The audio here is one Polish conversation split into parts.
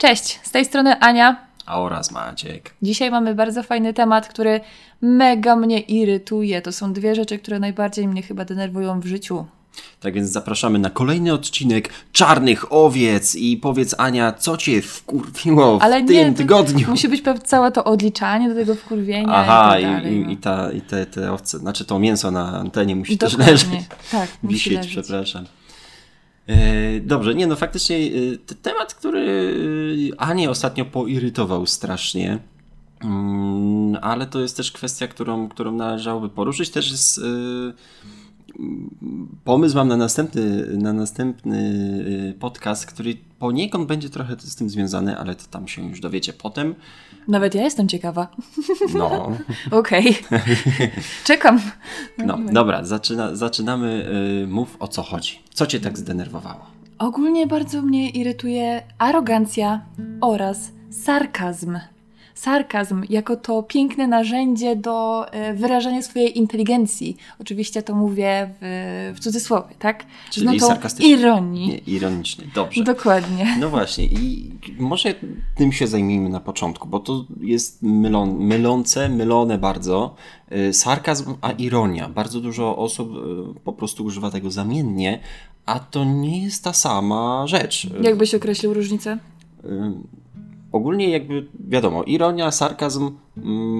Cześć, z tej strony Ania. Oraz Maciek. Dzisiaj mamy bardzo fajny temat, który mega mnie irytuje. To są dwie rzeczy, które najbardziej mnie chyba denerwują w życiu. Tak więc zapraszamy na kolejny odcinek Czarnych Owiec i powiedz Ania, co cię wkurwiło w Ale tym nie, tygodniu? Musi być całe to odliczanie do tego wkurwienia Aha, i i, tak dalej. i, no. i, ta, i te, te owce, znaczy to mięso na antenie musi też Dokładnie. leżeć. Tak, musi Wisieć, leżeć. przepraszam. E, dobrze, nie no faktycznie e, temat, który e, Anię ostatnio poirytował strasznie, mm, ale to jest też kwestia, którą, którą należałoby poruszyć. Też jest pomysł mam na następny, na następny e, podcast, który poniekąd będzie trochę z tym związany, ale to tam się już dowiecie potem. Nawet ja jestem ciekawa. No, Okej. Czekam. no dobra, zaczyna, zaczynamy. e, Mów o co chodzi. Co cię tak zdenerwowało? Ogólnie bardzo mnie irytuje arogancja oraz sarkazm. Sarkazm jako to piękne narzędzie do e, wyrażania swojej inteligencji. Oczywiście to mówię w, w cudzysłowie, tak? Czyli no to sarkastycznie. ironii. Nie, ironiczny, dobrze. Dokładnie. No właśnie, i może tym się zajmijmy na początku, bo to jest mylą, mylące, mylone bardzo. Y, Sarkazm a ironia. Bardzo dużo osób y, po prostu używa tego zamiennie, a to nie jest ta sama rzecz. Jak byś określił różnicę? Ogólnie jakby wiadomo, ironia, sarkazm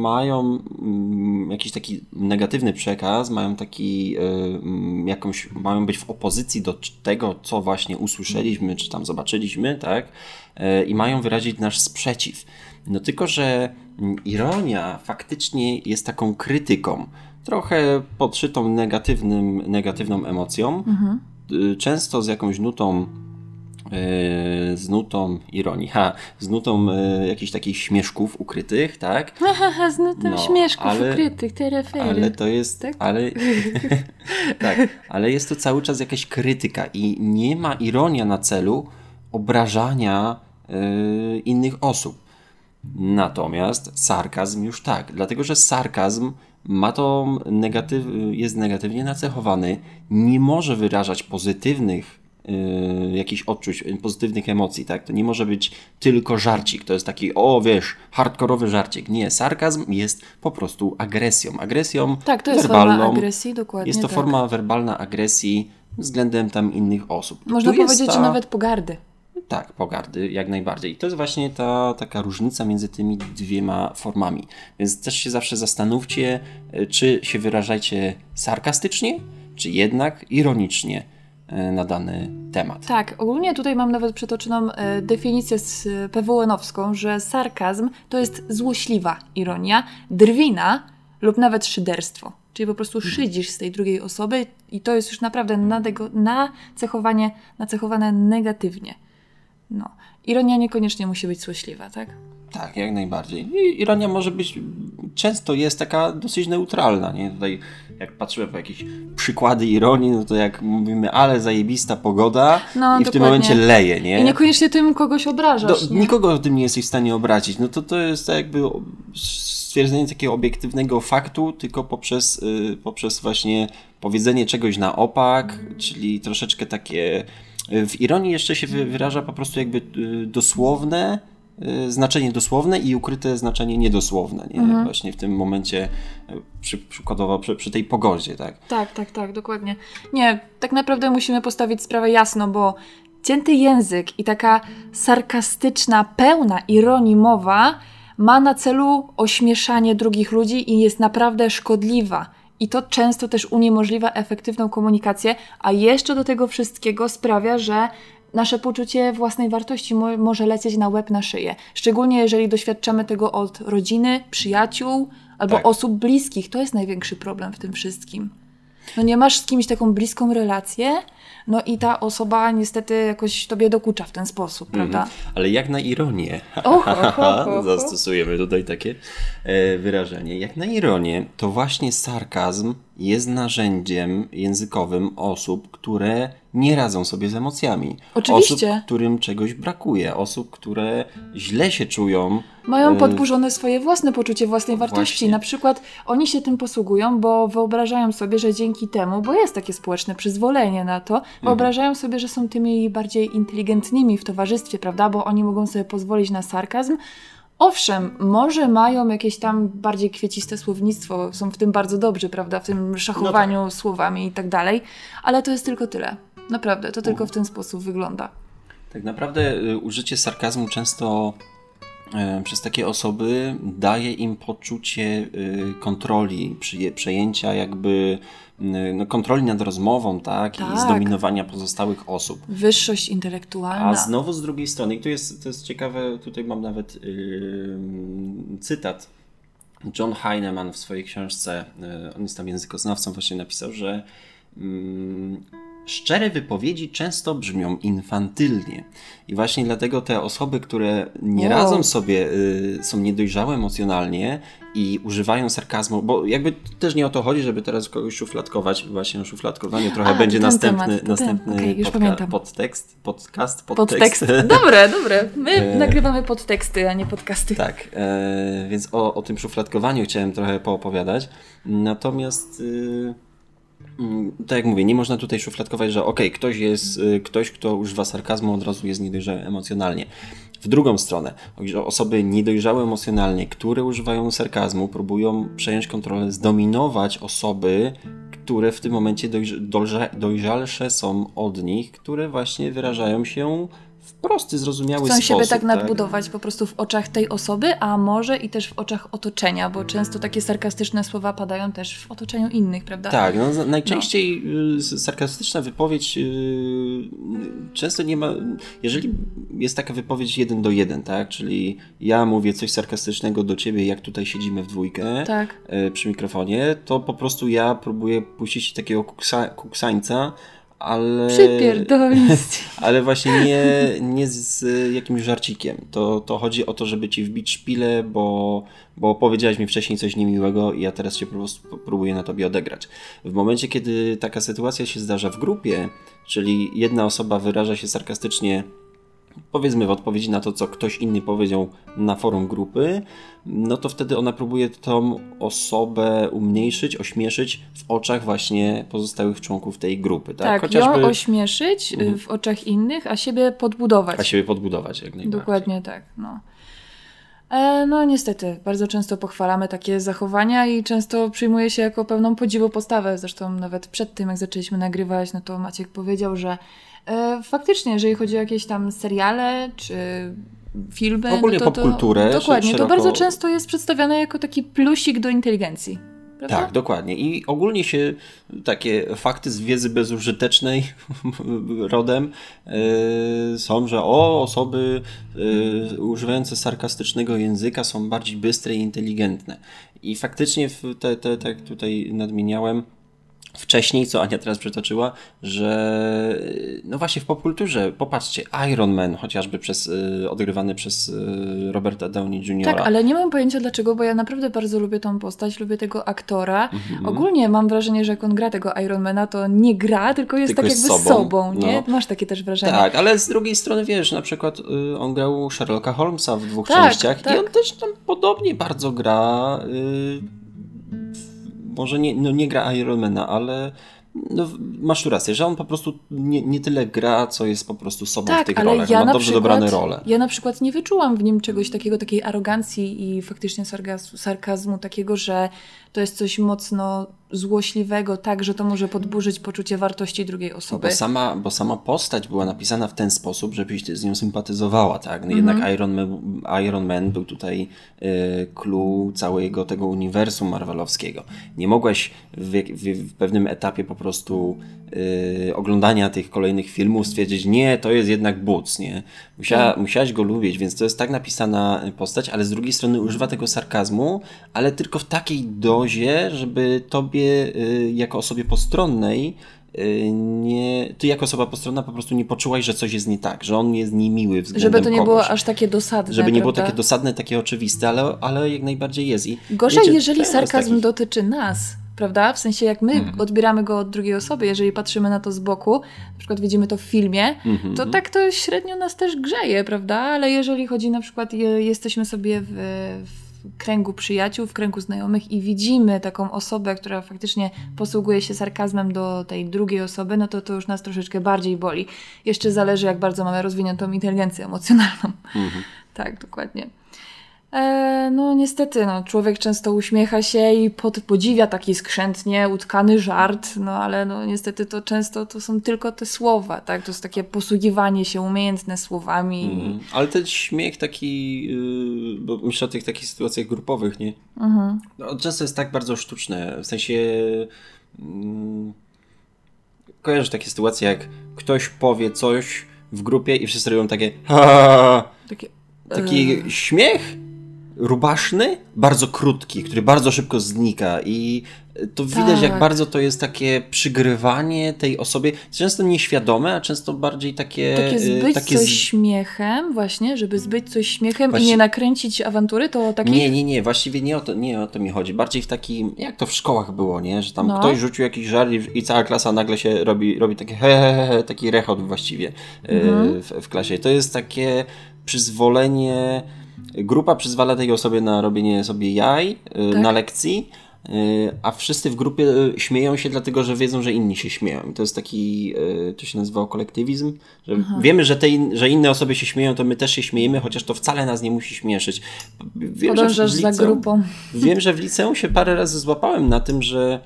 mają mm, jakiś taki negatywny przekaz, mają taki y, mm, jakąś, mają być w opozycji do tego, co właśnie usłyszeliśmy, czy tam zobaczyliśmy, tak? Y, I mają wyrazić nasz sprzeciw. No tylko, że mm, ironia faktycznie jest taką krytyką, trochę podszytą negatywnym, negatywną emocją, y, często z jakąś nutą e, z nutą ironii, ha, z nutą e, jakichś takich śmieszków ukrytych, tak? Haha, z nutem No, śmieszków ale- ukrytych, terefery. Ale to jest, Tak? ale, tak, ale jest to cały czas jakaś krytyka i nie ma ironia na celu obrażania e, innych osób. Natomiast sarkazm już tak, dlatego że sarkazm ma to negatyw, jest negatywnie nacechowany, nie może wyrażać pozytywnych y, jakichś odczuć, pozytywnych emocji, tak? To nie może być tylko żarcik, to jest taki, o wiesz, hardkorowy żarcik. Nie, sarkazm jest po prostu agresją. Agresją Tak, to jest werbalną. forma agresji, dokładnie. Jest to tak. forma werbalna agresji względem tam innych osób. Można Tu powiedzieć, ta- że nawet pogardy. tak, pogardy, jak najbardziej. I to jest właśnie ta taka różnica między tymi dwiema formami. Więc też się zawsze zastanówcie, y, czy się wyrażajcie sarkastycznie, czy jednak ironicznie na dany temat. Tak, ogólnie tutaj mam nawet przytoczoną e, definicję z e, PWN-owską, że sarkazm to jest złośliwa ironia, drwina lub nawet szyderstwo. Czyli po prostu szydzisz z tej drugiej osoby i to jest już naprawdę nacechowanie, nacechowane negatywnie. No. Ironia niekoniecznie musi być złośliwa, tak? Tak, jak najbardziej. I ironia może być, często jest taka dosyć neutralna, nie? Tutaj jak patrzymy po jakieś przykłady ironii, no to jak mówimy, ale zajebista pogoda No, i w tym momencie leje, nie? I niekoniecznie tym kogoś Do, obrażasz. nie? nikogo tym nie jesteś w stanie obrazić. No to to jest tak jakby stwierdzenie takiego obiektywnego faktu, tylko poprzez, y, poprzez właśnie powiedzenie czegoś na opak, czyli troszeczkę takie. y, W ironii jeszcze się wy- wyraża po prostu jakby y, dosłowne znaczenie dosłowne i ukryte znaczenie niedosłowne. Nie? Mhm. Właśnie w tym momencie, y, przy, przykładowo przy, przy tej pogodzie, tak? Tak, tak, tak, dokładnie. Nie, tak naprawdę musimy postawić sprawę jasno, bo cięty język i taka sarkastyczna, pełna ironii mowa ma na celu ośmieszanie drugich ludzi i jest naprawdę szkodliwa. I to często też uniemożliwia efektywną komunikację, a jeszcze do tego wszystkiego sprawia, że nasze poczucie własnej wartości mo- może lecieć na łeb na szyję. Szczególnie jeżeli doświadczamy tego od rodziny, przyjaciół albo Tak. osób bliskich. To jest największy problem w tym wszystkim. No nie masz z kimś taką bliską relację, no i ta osoba niestety jakoś tobie dokucza w ten sposób, prawda? Mhm. Ale jak na ironię, och, och, och. zastosujemy tutaj takie wyrażenie, jak na ironię, to właśnie sarkazm jest narzędziem językowym osób, które nie radzą sobie z emocjami. Oczywiście. Osób, którym czegoś brakuje, osób, które źle się czują. Mają e, podburzone swoje własne poczucie własnej wartości. Właśnie. Na przykład oni się tym posługują, bo wyobrażają sobie, że dzięki temu, bo jest takie społeczne przyzwolenie na to, wyobrażają sobie, że są tymi bardziej inteligentnymi w towarzystwie, prawda? Bo oni mogą sobie pozwolić na sarkazm. Owszem, może mają jakieś tam bardziej kwieciste słownictwo, są w tym bardzo dobrzy, prawda? W tym szachowaniu No słowami i tak dalej, ale to jest tylko tyle. Naprawdę, to tylko w ten sposób wygląda. Tak naprawdę y, użycie sarkazmu często przez takie osoby daje im poczucie y, kontroli, przejęcia jakby no, kontroli nad rozmową, tak? I Tak. zdominowania pozostałych osób. Wyższość intelektualna. A znowu z drugiej strony, i tu jest, to jest ciekawe, tutaj mam nawet yy, cytat. John Heinemann w swojej książce, yy, on jest tam językoznawcą, właśnie napisał, że mm, szczere wypowiedzi często brzmią infantylnie. I właśnie dlatego te osoby, które nie Wow. radzą sobie, y, są niedojrzałe emocjonalnie i używają sarkazmu, bo jakby też nie o to chodzi, żeby teraz kogoś szufladkować, właśnie o szufladkowaniu trochę A, będzie następny, temat, następny już podca- pamiętam. podtekst, podcast, podtekst. Podtekst. Dobre, dobre. My E. nagrywamy podteksty, a nie podcasty. Tak, e, więc o, o tym szufladkowaniu chciałem trochę poopowiadać. Natomiast, y, tak jak mówię, nie można tutaj szufladkować, że okej, ktoś jest, y, ktoś, kto używa sarkazmu, od razu jest niedojrzały emocjonalnie. W drugą stronę, osoby niedojrzałe emocjonalnie, które używają sarkazmu, próbują przejąć kontrolę, zdominować osoby, które w tym momencie dojrz- dojrza- dojrzalsze są od nich, które właśnie wyrażają się w prosty, zrozumiały Chcą sposób. siebie tak nadbudować po prostu w oczach tej osoby, a może i też w oczach otoczenia, bo często takie sarkastyczne słowa padają też w otoczeniu innych, prawda? Tak, no, najczęściej y, sarkastyczna wypowiedź y, często nie ma. Jeżeli jest taka wypowiedź jeden do jeden, tak? Czyli ja mówię coś sarkastycznego do ciebie, jak tutaj siedzimy w dwójkę Tak. y, przy mikrofonie, to po prostu ja próbuję puścić takiego kuksa, kuksańca, ale. Przypierdolić. Ale właśnie nie, nie z jakimś żarcikiem. To, to chodzi o to, żeby ci wbić szpilę, bo, bo powiedziałeś mi wcześniej coś niemiłego i ja teraz się po prostu próbuję na tobie odegrać. W momencie, kiedy taka sytuacja się zdarza w grupie, czyli jedna osoba wyraża się sarkastycznie, powiedzmy w odpowiedzi na to, co ktoś inny powiedział na forum grupy, no to wtedy ona próbuje tą osobę umniejszyć, ośmieszyć w oczach właśnie pozostałych członków tej grupy. Tak, Tak, ją ośmieszyć y, w oczach innych, a siebie podbudować. a siebie podbudować jak najbardziej. Dokładnie tak, no. E, no niestety, bardzo często pochwalamy takie zachowania i często przyjmuje się jako pewną podziwu postawę. Zresztą nawet przed tym, jak zaczęliśmy nagrywać, no to Maciek powiedział, że faktycznie, jeżeli chodzi o jakieś tam seriale czy filmy, Ogólnie no to, to, popkulturę, dokładnie, szeroko- to bardzo często jest przedstawiane jako taki plusik do inteligencji. Prawda? Tak, dokładnie. I ogólnie się takie fakty z wiedzy bezużytecznej rodem yy, są, że o, osoby yy, używające sarkastycznego języka są bardziej bystre i inteligentne. I faktycznie, te, te, tak tutaj nadmieniałem, wcześniej, co Ania teraz przytoczyła, że no właśnie w popkulturze, popatrzcie, Iron Man chociażby przez, yy, odgrywany przez yy, Roberta Downey Jr. Tak, ale nie mam pojęcia dlaczego, bo ja naprawdę bardzo lubię tą postać, lubię tego aktora. Mhm. Ogólnie mam wrażenie, że jak on gra tego Ironmana, to nie gra, tylko jest Tylko tak jest jakby sobą, sobą, nie? no. Masz takie też wrażenie. Tak, ale z drugiej strony wiesz, na przykład y, on grał Sherlocka Holmesa w dwóch Tak, częściach tak. i on też tam podobnie bardzo gra. Y, w- może nie, no nie gra Ironmana, ale no, masz tu rację, że on po prostu nie, nie tyle gra, co jest po prostu sobą w Tak, tych ale rolach. ja Ma dobrze przykład, dobrane role. Ja na przykład nie wyczułam w nim czegoś takiego, takiej arogancji i faktycznie sarkazmu, takiego, że to jest coś mocno złośliwego, tak, że to może podburzyć poczucie wartości drugiej osoby. Bo sama, bo sama postać była napisana w ten sposób, żebyś z nią sympatyzowała, tak? No Mhm. Jednak Iron Man, Iron Man był tutaj y, clue całego tego uniwersum marvelowskiego. Nie mogłaś w, w, w pewnym etapie po prostu y, oglądania tych kolejnych filmów stwierdzić, nie, to jest jednak Boots, nie? Musiała, Mhm. Musiałaś go lubić, więc to jest tak napisana postać, ale z drugiej strony używa tego sarkazmu, ale tylko w takiej dozie, żeby tobie y, jako osobie postronnej y, nie, ty jako osoba postronna po prostu nie poczułaś, że coś jest nie tak, że on jest niemiły względem Żeby to nie kogoś. było aż takie dosadne, Żeby nie było prawda? takie dosadne, takie oczywiste, ale, ale jak najbardziej jest. I Gorzej, wiecie, jeżeli teraz sarkazm takich- dotyczy nas, prawda? W sensie, jak my Mhm. odbieramy go od drugiej osoby, jeżeli patrzymy na to z boku, na przykład widzimy to w filmie, Mhm. to tak to średnio nas też grzeje, prawda? Ale jeżeli chodzi na przykład, je, jesteśmy sobie w, w kręgu przyjaciół, w kręgu znajomych i widzimy taką osobę, która faktycznie posługuje się sarkazmem do tej drugiej osoby, no to to już nas troszeczkę bardziej boli. Jeszcze zależy, jak bardzo mamy rozwiniętą inteligencję emocjonalną. Mhm. Tak, dokładnie. E, no niestety, no, człowiek często uśmiecha się i pod, podziwia taki skrzętnie utkany żart, no ale no niestety to często to są tylko te słowa, tak? To jest takie posługiwanie się umiejętne słowami. Mhm. Ale ten śmiech taki, yy, bo myślę o tych takich sytuacjach grupowych, nie? Mhm. No, często jest tak bardzo sztuczne, w sensie... Mm, kojarzysz takie sytuacje, jak ktoś powie coś w grupie i wszyscy robią takie ha, ha, ha, Takie, taki e, śmiech rubaszny, bardzo krótki, który bardzo szybko znika i to widać, jak Tak. bardzo to jest takie przygrywanie tej osobie, często nieświadome, a często bardziej takie... takie y, zbyć takie coś z- śmiechem, właśnie, żeby zbyć coś śmiechem i nie nakręcić awantury, to takich... Nie, nie, nie, właściwie nie o, to, nie o to mi chodzi. Bardziej w takim, jak to w szkołach było, nie? Że tam No. ktoś rzucił jakiś żart i, cała klasa nagle się robi, robi takie he, he, he, he, taki rechot właściwie y, Mhm. w, w klasie. To jest takie przyzwolenie, grupa przyzwala tej osobie na robienie sobie jaj y, Tak. na lekcji, y, a wszyscy w grupie y, śmieją się dlatego, że wiedzą, że inni się śmieją. I To jest taki, to się nazywało kolektywizm, że wiemy, że, te in, że inne osoby się śmieją, to my też się śmiejemy, chociaż to wcale nas nie musi śmieszyć. Wiem, że w Podążasz za liceum- grupą. Wiem, że w liceum się parę razy złapałem na tym, że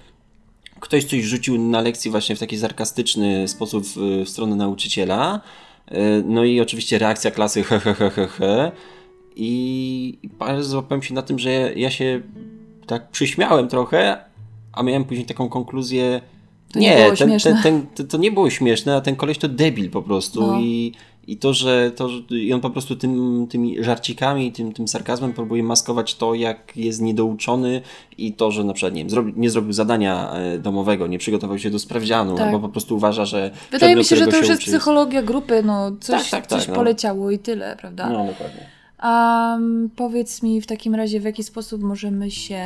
ktoś coś rzucił na lekcji właśnie w taki sarkastyczny sposób w, stronę nauczyciela. No i oczywiście reakcja klasy he, he, he, he, he. I parę złapałem się na tym, że ja się tak przyśmiałem trochę, a miałem później taką konkluzję. To nie było ten, ten, ten, to, nie było śmieszne, a ten koleś to debil po prostu. No. I, i to, że, to, i on po prostu tym, tymi żarcikami, tym, tym sarkazmem próbuje maskować to, jak jest niedouczony i to, że na przykład nie, wiem, zrobi, nie zrobił zadania e, domowego, nie przygotował się do sprawdzianu, Tak. albo po prostu uważa, że. Wydaje mi się, że to już jest uczy, psychologia grupy, no coś, Tak, tak, tak, coś no. poleciało i tyle, prawda? No, dokładnie. A powiedz mi w takim razie, w jaki sposób możemy się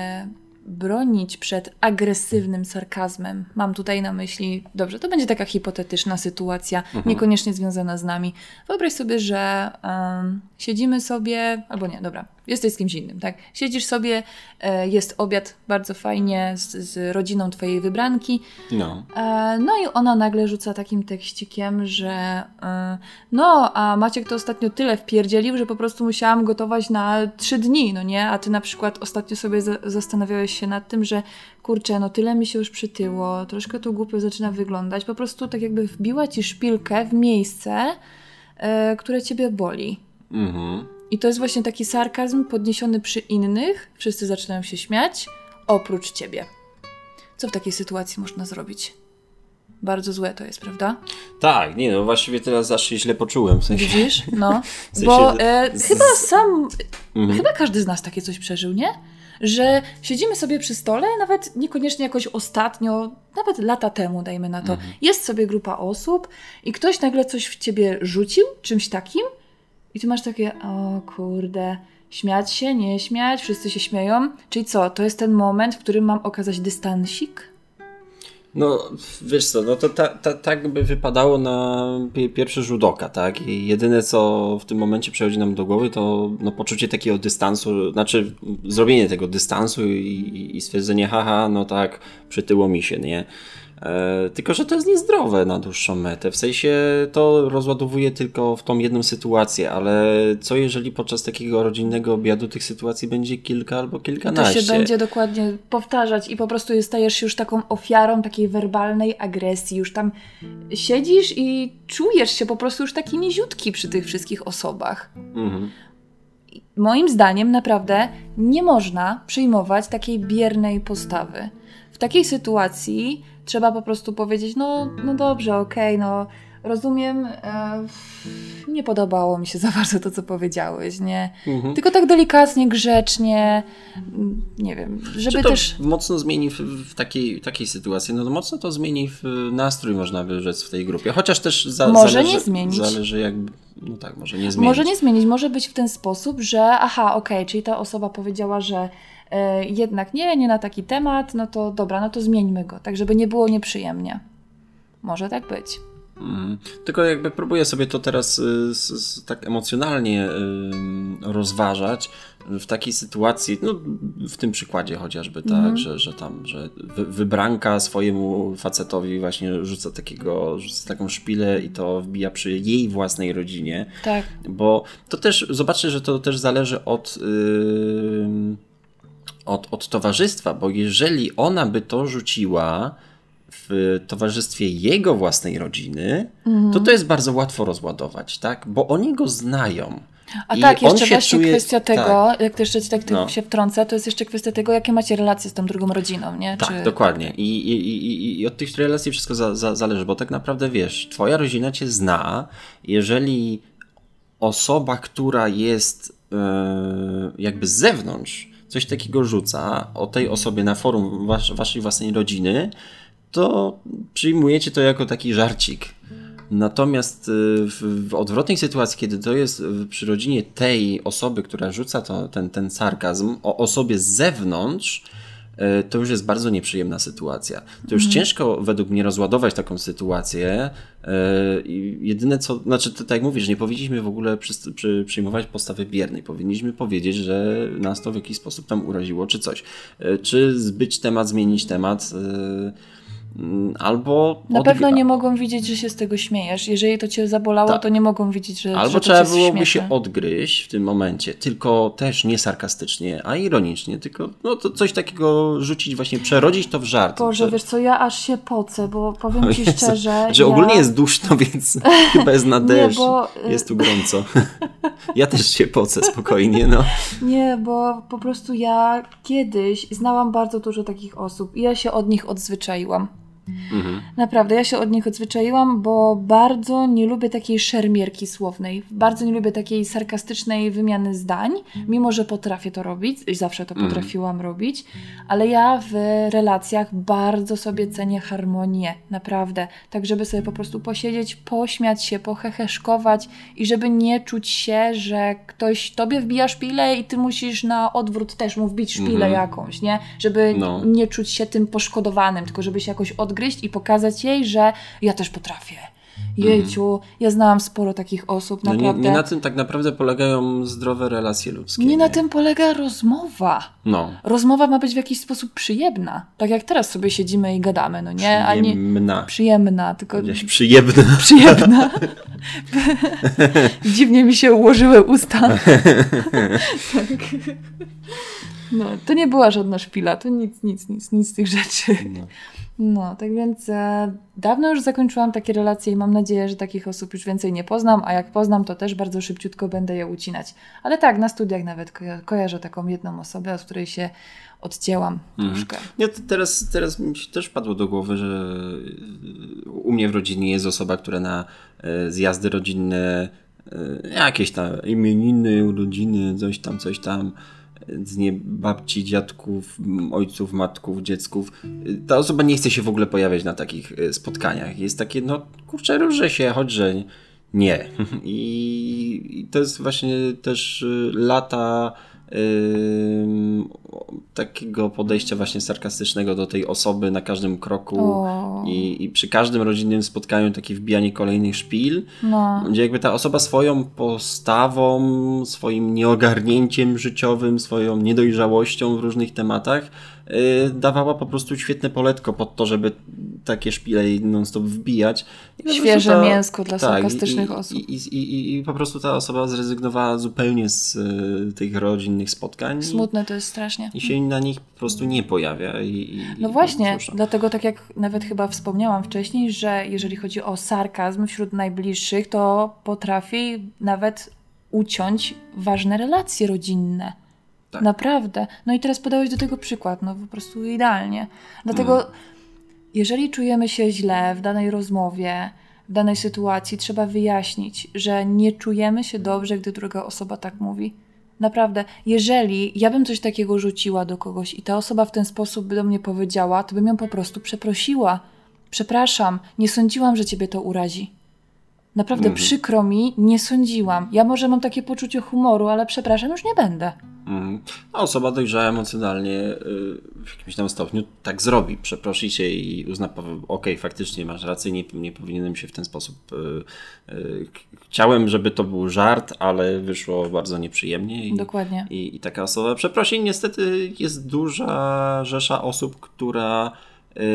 bronić przed agresywnym sarkazmem? Mam tutaj na myśli, dobrze, to będzie taka hipotetyczna sytuacja, Mhm. niekoniecznie związana z nami. Wyobraź sobie, że em, siedzimy sobie, albo nie, dobra, jesteś z kimś innym, tak? Siedzisz sobie, e, jest obiad, bardzo fajnie, z, z rodziną twojej wybranki, No. E, No i ona nagle rzuca takim tekścikiem, że e, no, a Maciek to ostatnio tyle wpierdzielił, że po prostu musiałam gotować na trzy dni, no nie? A ty na przykład ostatnio sobie za- zastanawiałeś się nad tym, że kurczę, no tyle mi się już przytyło, troszkę to głupio zaczyna wyglądać, po prostu tak jakby wbiła ci szpilkę w miejsce, które ciebie boli. Mhm. I to jest właśnie taki sarkazm podniesiony przy innych, wszyscy zaczynają się śmiać, oprócz ciebie. Co w takiej sytuacji można zrobić? Bardzo złe to jest, prawda? Tak, nie no, właściwie teraz zawsze się źle poczułem. W sensie, Widzisz? No. W sensie, Bo e, z- chyba sam, Mhm. chyba każdy z nas takie coś przeżył, nie? Że siedzimy sobie przy stole, nawet niekoniecznie jakoś ostatnio, nawet lata temu, dajmy na to, Mhm. jest sobie grupa osób i ktoś nagle coś w ciebie rzucił, czymś takim i ty masz takie, o kurde, śmiać się, nie śmiać, wszyscy się śmieją. Czyli co, to jest ten moment, w którym mam okazać dystansik? No, wiesz co, no to ta, ta, tak by wypadało na pi- pierwszy rzut oka, tak? I jedyne, co w tym momencie przychodzi nam do głowy, to no, poczucie takiego dystansu, znaczy zrobienie tego dystansu i- i stwierdzenie, haha, no tak, przytyło mi się, nie? E, tylko, że to jest niezdrowe na dłuższą metę. W sensie to rozładowuje tylko w tą jedną sytuację, ale co jeżeli podczas takiego rodzinnego obiadu tych sytuacji będzie kilka albo To kilkanaście? się będzie dokładnie powtarzać i po prostu stajesz się już taką ofiarą takiej werbalnej agresji. Już tam siedzisz i czujesz się po prostu już taki niziutki przy tych wszystkich osobach. Mhm. Moim zdaniem naprawdę nie można przyjmować takiej biernej postawy. W takiej sytuacji trzeba po prostu powiedzieć, no, no dobrze, okej, no rozumiem, e, nie podobało mi się za bardzo to, co powiedziałeś, nie? Mhm. Tylko tak delikatnie, grzecznie, nie wiem, żeby Czy to też... mocno zmieni w, w takiej, takiej sytuacji? No to mocno to zmieni w nastrój, można by rzec, w tej grupie. Chociaż też za, Może zależy, nie zmienić. Zależy jakby, no tak, może nie zmienić. Może nie zmienić, może być w ten sposób, że aha, okej, czyli ta osoba powiedziała, że jednak nie, nie na taki temat, no to dobra, no to zmieńmy go, tak żeby nie było nieprzyjemnie. Może tak być. Mm. Tylko jakby próbuję sobie to teraz y, s, s, tak emocjonalnie y, rozważać w takiej sytuacji, no w tym przykładzie chociażby, tak, Mhm. że, że tam, że wy, wybranka swojemu facetowi właśnie rzuca takiego, rzuca taką szpilę i to wbija przy jej własnej rodzinie, Tak. bo to też, zobaczcie, że to też zależy od, yy, od, od towarzystwa, bo jeżeli ona by to rzuciła w towarzystwie jego własnej rodziny, Mhm. to to jest bardzo łatwo rozładować, tak? Bo oni go znają. A I tak, jeszcze właśnie czuje- kwestia tego, tak. jak to jeszcze ci tak No. się wtrącę, to jest jeszcze kwestia tego, jakie macie relacje z tą drugą rodziną, nie? Tak, dokładnie. I, i, i, I od tych relacji wszystko za, za, zależy, bo tak naprawdę wiesz, twoja rodzina cię zna. Jeżeli osoba, która jest e, jakby z zewnątrz, coś takiego rzuca o tej osobie na forum was, waszej własnej rodziny, to przyjmujecie to jako taki żarcik. Natomiast y, w, w odwrotnej sytuacji, kiedy to jest przy rodzinie tej osoby, która rzuca to, ten, ten sarkazm o osobie z zewnątrz, to już jest bardzo nieprzyjemna sytuacja. To już ciężko według mnie rozładować taką sytuację. i Jedyne co, znaczy to, tak jak mówisz, nie powinniśmy w ogóle przy, przy, przyjmować postawy biernej. Powinniśmy powiedzieć, że nas to w jakiś sposób tam uraziło, czy coś. Y, Czy zbyć temat, zmienić temat. y, mm, Albo Na pewno nie mogą widzieć, że się z tego śmiejesz. Jeżeli to cię zabolało, Tak. to nie mogą widzieć, że, że Albo to trzeba byłoby śmieszne. się odgryźć w tym momencie, tylko też nie sarkastycznie, a ironicznie, tylko no, to coś takiego rzucić, właśnie przerodzić to w żart. Boże, Że- wiesz co, ja aż się pocę, bo powiem ci szczerze, Że ja... ogólnie jest duszno, więc chyba jest na Nie, deszcz. bo, y- Jest tu gorąco. ja też się pocę spokojnie, no. Nie, bo po prostu ja kiedyś znałam bardzo dużo takich osób i ja się od nich odzwyczaiłam. Mhm. Naprawdę, ja się od nich odzwyczaiłam, bo bardzo nie lubię takiej szermierki słownej. Bardzo nie lubię takiej sarkastycznej wymiany zdań, mimo że potrafię to robić i zawsze to Mhm. potrafiłam robić, ale ja w relacjach bardzo sobie cenię harmonię, naprawdę. Tak, żeby sobie po prostu posiedzieć, pośmiać się, poheheszkować i żeby nie czuć się, że ktoś tobie wbija szpilę i ty musisz na odwrót też mu wbić szpilę Mhm. jakąś, nie? Żeby No. nie czuć się tym poszkodowanym, tylko żeby się jakoś odgryźć i pokazać jej, że ja też potrafię. Jejciu, ja znałam sporo takich osób, Mhm. no nie, naprawdę. nie na tym tak naprawdę polegają zdrowe relacje ludzkie. Nie na tym polega rozmowa. No. Rozmowa ma być w jakiś sposób przyjemna. Tak jak teraz sobie siedzimy i gadamy, no nie? Nie Przyjemna. przyjemna, tylko przyjemna. przyjemna. Dziwnie mi się ułożyły usta. tak. No, to nie była żadna szpila, to nic, nic, nic, nic z tych rzeczy. No. No, tak więc e, dawno już zakończyłam takie relacje i mam nadzieję, że takich osób już więcej nie poznam, a jak poznam, to też bardzo szybciutko będę je ucinać. Ale tak, na studiach nawet koja- kojarzę taką jedną osobę, od której się odcięłam Mhm. troszkę. Nie, to teraz, teraz mi się też padło do głowy, że y, u mnie w rodzinie jest osoba, która na y, zjazdy rodzinne, y, jakieś tam imieniny, urodziny, coś tam, coś tam, z nie babci, dziadków, ojców, matków, dziecków. Ta osoba nie chce się w ogóle pojawiać na takich y, spotkaniach. Jest takie, no kurczę, różę się, choć że nie. I, I to jest właśnie też y, lata takiego podejścia właśnie sarkastycznego do tej osoby na każdym kroku i, i przy każdym rodzinnym spotkaniu takie wbijanie kolejnych szpil, No, gdzie jakby ta osoba swoją postawą, swoim nieogarnięciem życiowym, swoją niedojrzałością w różnych tematach dawała po prostu świetne poletko pod to, żeby takie szpile non-stop wbijać. I Świeże mięsko dla tak, sarkastycznych i, osób. I, i, i, po prostu ta osoba zrezygnowała zupełnie z y, tych rodzinnych spotkań. smutne to jest strasznie. i się na nich po prostu nie pojawia. I, No właśnie, dlatego tak jak nawet chyba wspomniałam wcześniej, że jeżeli chodzi o sarkazm wśród najbliższych, to potrafi nawet uciąć ważne relacje rodzinne. Tak. Naprawdę. No i teraz podałeś do tego przykład, no po prostu idealnie. Dlatego Mm. jeżeli czujemy się źle w danej rozmowie, w danej sytuacji, trzeba wyjaśnić, że nie czujemy się dobrze, gdy druga osoba tak mówi. Naprawdę, jeżeli ja bym coś takiego rzuciła do kogoś i ta osoba w ten sposób by do mnie powiedziała, to bym ją po prostu przeprosiła. Przepraszam, nie sądziłam, że ciebie to urazi. Naprawdę przykro mi, nie sądziłam. Ja może mam takie poczucie humoru, ale przepraszam, już nie będę. Mm. A osoba dojrzała emocjonalnie y, w jakimś tam stopniu tak zrobi. Przeprosi cię i uzna, okej, faktycznie masz rację, nie, nie powinienem się w ten sposób... y, y, k- Chciałem, żeby to był żart, ale wyszło bardzo nieprzyjemnie. I, Dokładnie. I, I taka osoba przeprosi. Niestety jest duża rzesza osób, która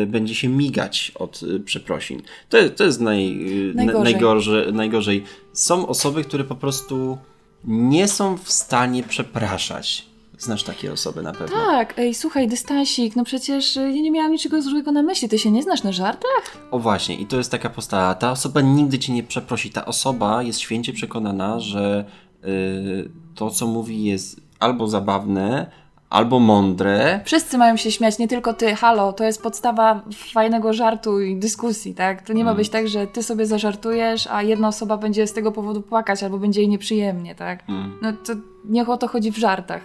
będzie się migać od y, przeprosin. To, to jest naj, y, na- Najgorzej. najgorze, najgorzej. Są osoby, które po prostu nie są w stanie przepraszać. Znasz takie osoby na pewno. Tak, ej, słuchaj, dystansik, no przecież y, ja nie miałam niczego złego na myśli, ty się nie znasz na żartach? O właśnie, i to jest taka postawa. Ta osoba nigdy cię nie przeprosi. Ta osoba jest święcie przekonana, że y, to, co mówi, jest albo zabawne, albo mądre. Wszyscy mają się śmiać, nie tylko ty, halo, to jest podstawa fajnego żartu i dyskusji, tak? To nie ma być tak, że ty sobie zażartujesz, a jedna osoba będzie z tego powodu płakać albo będzie jej nieprzyjemnie, tak? No to niech o to chodzi w żartach.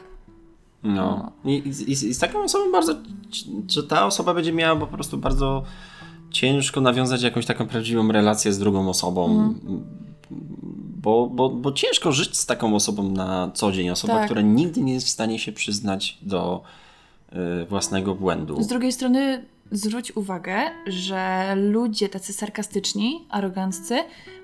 No. I, i, i, I z taką osobą bardzo, że ta osoba będzie miała po prostu bardzo ciężko nawiązać jakąś taką prawdziwą relację z drugą osobą. Bo, bo, bo ciężko żyć z taką osobą na co dzień. Osoba, Tak. która nigdy nie jest w stanie się przyznać do y, własnego błędu. Z drugiej strony zwróć uwagę, że ludzie tacy sarkastyczni, aroganccy,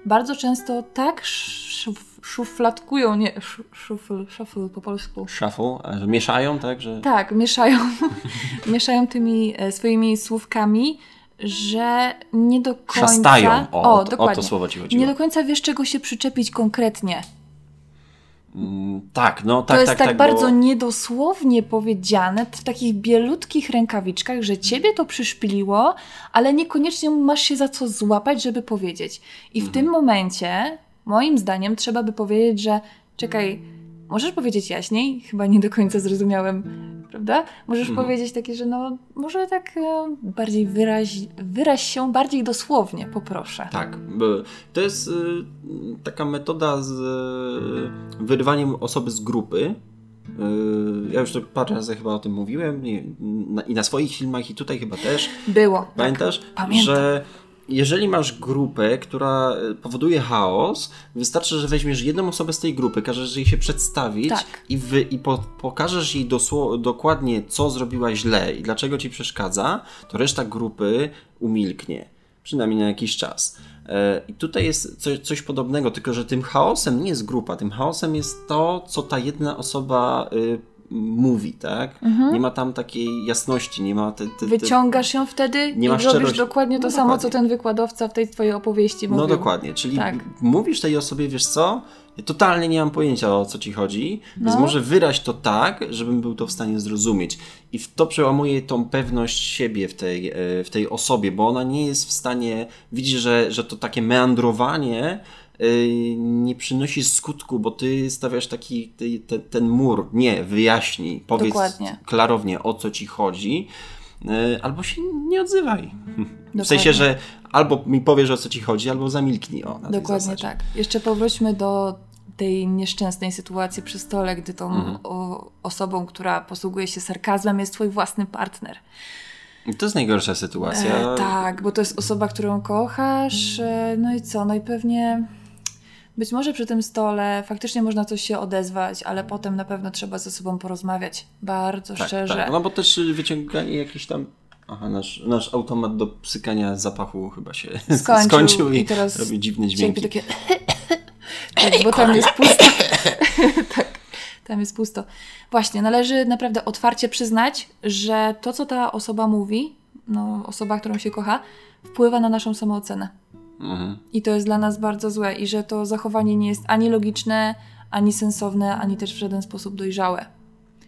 bardzo często tak szuf, szufladkują, nie, szu- szufl, szufl po polsku. Shuffle, mieszają, tak? Że... Tak, mieszają, mieszają tymi e, swoimi słówkami, że nie do końca... Szastają. O, o, to- o to słowo ci chodziło. Nie do końca wiesz, czego się przyczepić konkretnie. Mm, tak, no tak, to jest tak, tak, tak, bardzo bo... niedosłownie powiedziane w takich bielutkich rękawiczkach, że ciebie to przyszpiliło, ale niekoniecznie masz się za co złapać, żeby powiedzieć. I w Mhm. tym momencie, moim zdaniem, trzeba by powiedzieć, że czekaj, możesz powiedzieć jaśniej? Chyba nie do końca zrozumiałem, prawda? Możesz Mhm. powiedzieć takie, że no, może tak e, bardziej wyraź, wyraź się bardziej dosłownie, poproszę. Tak, to jest y, taka metoda z y, wyrywaniem osoby z grupy. Ja już to parę razy chyba o tym mówiłem i na, swoich filmach i tutaj chyba też. Było. tak. Pamiętasz, pamiętam. że jeżeli masz grupę, która y, powoduje chaos, wystarczy, że weźmiesz jedną osobę z tej grupy, każesz jej się przedstawić Tak. i, wy, i po, pokażesz jej dosło, dokładnie, co zrobiła źle i dlaczego ci przeszkadza, to reszta grupy umilknie. Przynajmniej na jakiś czas. E, I tutaj jest coś, coś podobnego, tylko że tym chaosem nie jest grupa, tym chaosem jest to, co ta jedna osoba y, mówi, tak? Nie ma tam takiej jasności, nie ma te, te, te, Wyciągasz ją wtedy Nie i ma robisz dokładnie to No samo, dokładnie. co ten wykładowca w tej twojej opowieści mówił. No dokładnie, czyli Tak. mówisz tej osobie, wiesz co? Ja totalnie nie mam pojęcia o co ci chodzi, więc No. może wyraź to tak, żebym był to w stanie zrozumieć. I to przełamuje tą pewność siebie w tej, e, w tej osobie, bo ona nie jest w stanie, widzi, że, że to takie meandrowanie nie przynosi skutku, bo ty stawiasz taki ty, te, ten mur. Nie, wyjaśnij, powiedz Dokładnie. klarownie o co ci chodzi, e, albo się nie odzywaj. W Dokładnie. sensie, że albo mi powiesz o co ci chodzi, albo zamilknij o Dokładnie tak. Jeszcze powróćmy do tej nieszczęsnej sytuacji przy stole, gdy tą Mhm. o, osobą, która posługuje się sarkazmem, jest twój własny partner. To jest najgorsza sytuacja. E, tak, bo to jest osoba, którą kochasz. E, no i co? No i pewnie być może przy tym stole faktycznie można coś się odezwać, ale potem na pewno trzeba ze sobą porozmawiać. Bardzo tak, szczerze. tak. No bo też wyciąganie jakiś tam. Aha, nasz, nasz automat do psykania zapachu chyba się Skończył skończył i, i teraz robi dziwne dźwięki. takie... tak, bo tam jest pusto. tak, tam jest pusto. Właśnie, należy naprawdę otwarcie przyznać, że to, co ta osoba mówi, no, osoba, którą się kocha, wpływa na naszą samoocenę. Mhm. I to jest dla nas bardzo złe i że to zachowanie nie jest ani logiczne, ani sensowne, ani też w żaden sposób dojrzałe.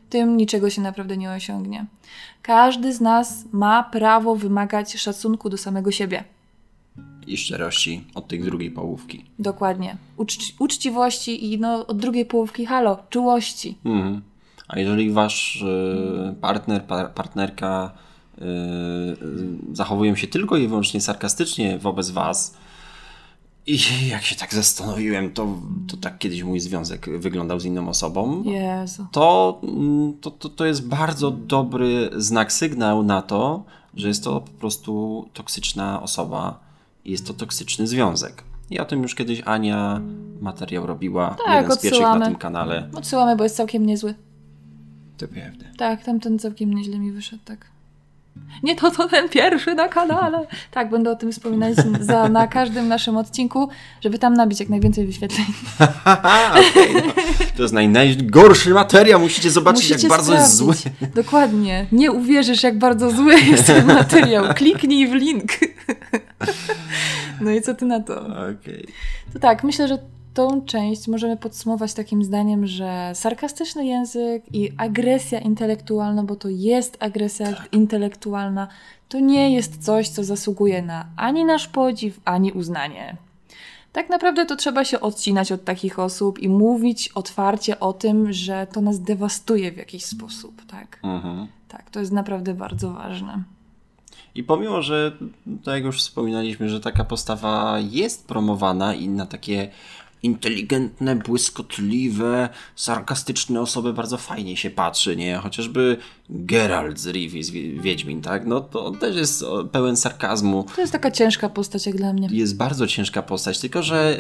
Tym niczego się naprawdę nie osiągnie. Każdy z nas ma prawo wymagać szacunku do samego siebie. I szczerości od tej drugiej połówki. Dokładnie. Uczci- uczciwości i no, od drugiej połówki halo, czułości. Mhm. A jeżeli wasz y, partner, par, partnerka zachowują się tylko i wyłącznie sarkastycznie wobec was, i jak się tak zastanowiłem, to, to tak kiedyś mój związek wyglądał z inną osobą. Jezu. to, mm, to, to, to jest bardzo dobry znak, sygnał na to, że jest to po prostu toksyczna osoba i jest to toksyczny związek. I o tym już kiedyś Ania materiał robiła. Tak, jeden z pierwszych na tym kanale. Odsyłamy, bo jest całkiem niezły. To prawda. Tak, tamten całkiem nieźle mi wyszedł, tak. Nie to, to ten pierwszy na kanale. Tak, będę o tym wspominać za, na każdym naszym odcinku, żeby tam nabić jak najwięcej wyświetleń. Okej, no. To jest naj, najgorszy materiał. Musicie zobaczyć, Musicie jak bardzo jest zły. sprawdzić. Dokładnie. Nie uwierzysz, jak bardzo zły jest ten materiał. Kliknij w link. No i co ty na to? Okej. To tak, myślę, że tą część możemy podsumować takim zdaniem, że sarkastyczny język i agresja intelektualna, bo to jest agresja Tak. intelektualna, to nie jest coś, co zasługuje na ani nasz podziw, ani uznanie. Tak naprawdę to trzeba się odcinać od takich osób i mówić otwarcie o tym, że to nas dewastuje w jakiś sposób, tak? Mhm. Tak, to jest naprawdę bardzo ważne. I pomimo, że tak jak już wspominaliśmy, że taka postawa jest promowana i na takie inteligentne, błyskotliwe, sarkastyczne osoby bardzo fajnie się patrzy, nie? Chociażby Geralt z Rivi, z Wi- Wiedźmin, tak? No to on też jest pełen sarkazmu. To jest taka ciężka postać jak dla mnie. Jest bardzo ciężka postać, tylko że